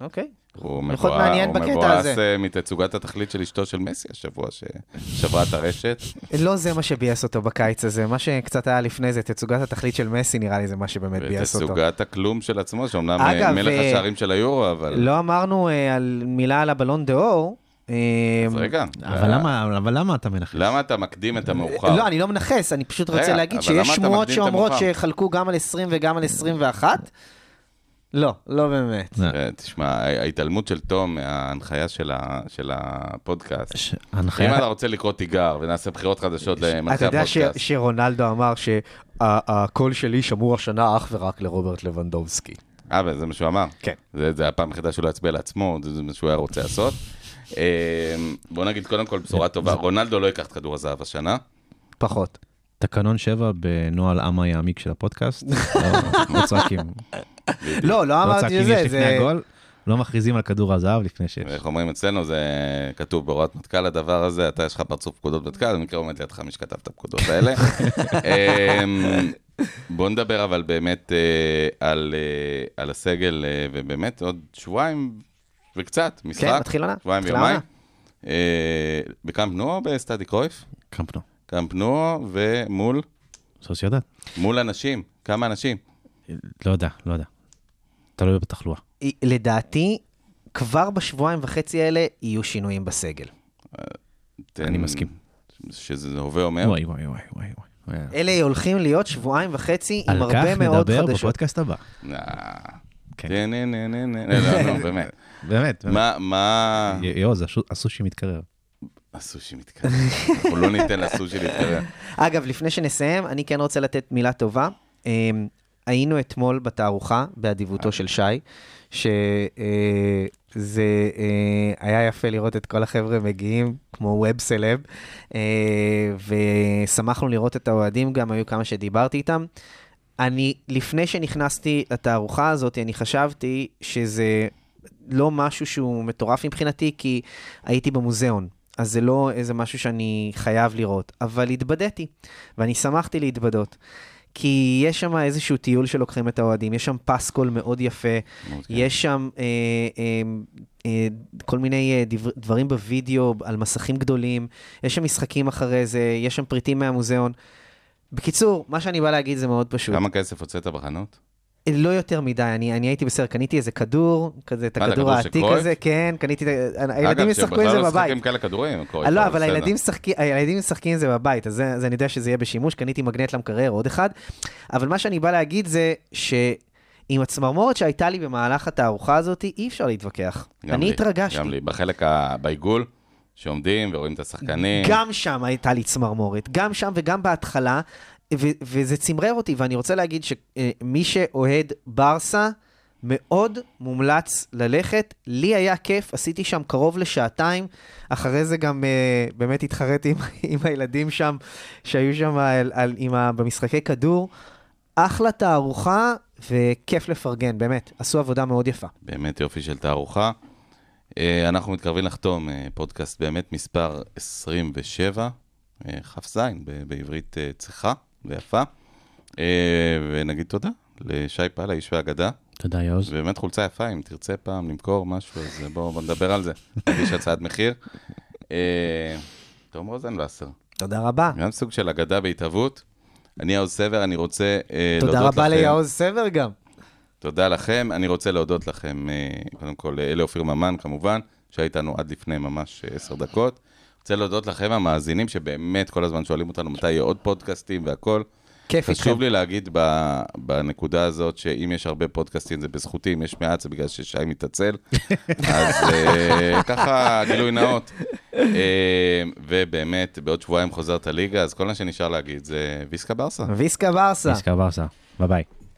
אוקיי. הוא מבואס- הוא מבואס מתצוגת התכלית של אשתו של מסי השבוע, ששברה את הרשת. [LAUGHS] לא זה מה שביאס אותו בקיץ הזה, מה שקצת היה לפני זה, תצוגת התכלית של מסי, נראה לי זה מה שבאמת ביאס אותו. ותצוגת הכלום של עצמו, שאומנם אה, מלך אה, השערים של היורו, אבל... לא אמרנו אה, על מילה על הבלון דה אור. אז רגע. אבל למה- אבל למה אתה מנחש? למה אתה מקדים את המאוחר? לא, אני לא מנכס, אני פשוט רוצה להגיד שיש שמועות שאומרות? שחלקו גם על 20 וגם על 21. לא, לא באמת. אה, תשמע, ההתעלמות של תום מההנחיה של הפודקאסט. אם. אתה רוצה לקרוא תיגר ונעשה בחירות חדשות אתה למנחה יודע ש- הפודקאסט, שרונלדו אמר שהקול שלי שמור השנה אך ורק לרוברט לבנדובסקי. אה, וזה מה שהוא אמר. כן. זה זה הפעם היחידה שהוא לא יצביע לעצמו, זה מה שהוא היה רוצה לעשות. אה, בוא נגיד קודם כל בשורה טובה, רונלדו לא ייקח את כדור הזהב השנה. פחות. תקנון 7 בנוהל אמה יעמיק של הפודקאסט. לא- לא צועקים. לא, לא לא אמרתי צועקים שזה, יש לפני זה... הגול. לא מכריזים על כדור הזהב לפני שיש. איך אומרים אצלנו, זה כתוב בהוראת מטכ"ל הדבר הזה, אתה יש לך פרצוף פקודות מטכ"ל, במקרה עומד לידך מי שכתב את הפקודות האלה. [LAUGHS] אמ, בוא נדבר אבל באמת אה, על, אה, על הסגל, אה, ובאמת עוד שבועיים וקצת, משחק. כן, מתחיל עונה. שבועיים ויומיים. בקאמפ נו או בסטאדי קרויף? קמפ נו. קאמפ נו ומול סוציודד. מול אנשים, כמה אנשים? לא יודע, לא יודע. תלוי בתחלואה. לדעתי, כבר בשבועיים וחצי האלה יהיו שינויים בסגל. תן- אני מסכים. שזה הווה אומר. וואי וואי וואי וואי. אלה הולכים להיות שבועיים וחצי עם על כך הרבה מאוד נדבר חדשות. בפודקאסט הבא. אה, כן. כן, נה, נה, נה, נה, לא, לא, [LAUGHS] באמת. באמת. באמת. מה, מה... י- יעוז, השו- הסושי מתקרר. הסושי מתקרב. אנחנו לא ניתן לסושי להתקרב. [LAUGHS] אגב, לפני שנסיים, אני כן רוצה לתת מילה טובה. היינו אתמול בתערוכה, באדיבותו של שי, שזה היה יפה לראות את כל החבר'ה מגיעים, כמו ווב סלב, אה, ושמחנו לראות את האוהדים גם, היו כמה שדיברתי איתם. אני, לפני שנכנסתי לתערוכה הזאת, אני חשבתי שזה לא משהו שהוא מטורף מבחינתי, כי הייתי במוזיאון. אז זה לא איזה משהו שאני חייב לראות, אבל התבדיתי, ואני שמחתי להתבדות. כי יש שם איזשהו טיול שלוקחים את האוהדים, יש שם פסקול מאוד יפה, מאוד כן. יש שם אה, אה, אה, כל מיני אה, דבר, דברים בווידאו על מסכים גדולים, יש שם משחקים אחרי זה, יש שם פריטים מהמוזיאון. בקיצור, מה שאני בא להגיד זה מאוד פשוט. כמה כסף הוצאת בחנות? לא יותר מדי, אני, אני הייתי בסדר, קניתי איזה כדור, כזה את זה הכדור העתיק? הזה, כן, קניתי, הילדים אגב, ישחקו עם שבכלל זה לא בבית. משחקים כאלה כדורים. קרויף, אה, לא, אבל. הילדים משחקים, הילדים משחקים עם זה בבית, אז, אז אני יודע שזה יהיה בשימוש, קניתי מגנט למקרר, עוד אחד. אבל מה שאני בא להגיד זה שעם הצמרמורת שהייתה לי במהלך התערוכה הזאת, אי אפשר להתווכח. אני לי, התרגשתי. גם לי, בחלק, ה- בעיגול, שעומדים ורואים את השחקנים. גם שם הייתה לי צמרמורת, גם שם וגם בהתחלה, ו- וזה צמרר אותי, ואני רוצה להגיד שמי שאוהד ברסה, מאוד מומלץ ללכת. לי היה כיף, עשיתי שם קרוב לשעתיים, אחרי זה גם uh, באמת התחרתי [LAUGHS] עם, עם הילדים שם, שהיו שם על, על, עם ה, במשחקי כדור. אחלה תערוכה, וכיף לפרגן, באמת, עשו עבודה מאוד יפה. באמת יופי של תערוכה. אה, אנחנו מתקרבים לחתום אה, פודקאסט באמת מספר 27, אה, כ"ז ב- בעברית אה, צחה ויפה. אה, ונגיד תודה לשי פאלה, איש ואגדה. תודה, יעוז. ובאמת חולצה יפה, אם תרצה פעם למכור משהו, אז בואו בוא נדבר על זה. [LAUGHS] תגיש הצעת מחיר. אה, תום רוזנבסר, תודה רבה. גם סוג של אגדה בהתהוות. אני יעוז סבר, אני רוצה אה, להודות תודה לכם. רבה ליעוז סבר גם. תודה לכם. אני רוצה להודות לכם, אה, קודם כל, לאלי אופיר ממן, כמובן, שהיה איתנו עד לפני ממש עשר דקות. רוצה להודות לכם, המאזינים, שבאמת כל הזמן שואלים אותנו מתי יהיה עוד פודקאסטים והכל. כיף איתכם. חשוב לי להגיד ב, בנקודה הזאת, שאם יש הרבה פודקאסטים זה בזכותי, אם יש מעט זה בגלל ששי מתעצל. [LAUGHS] אז אה, ככה, גילוי נאות. אה, ובאמת, בעוד שבועיים חוזרת הליגה, אז כל מה שנשאר להגיד זה ויסקה ברסה. ויסקה ברסה. עסקה ברסה. ביי ביי.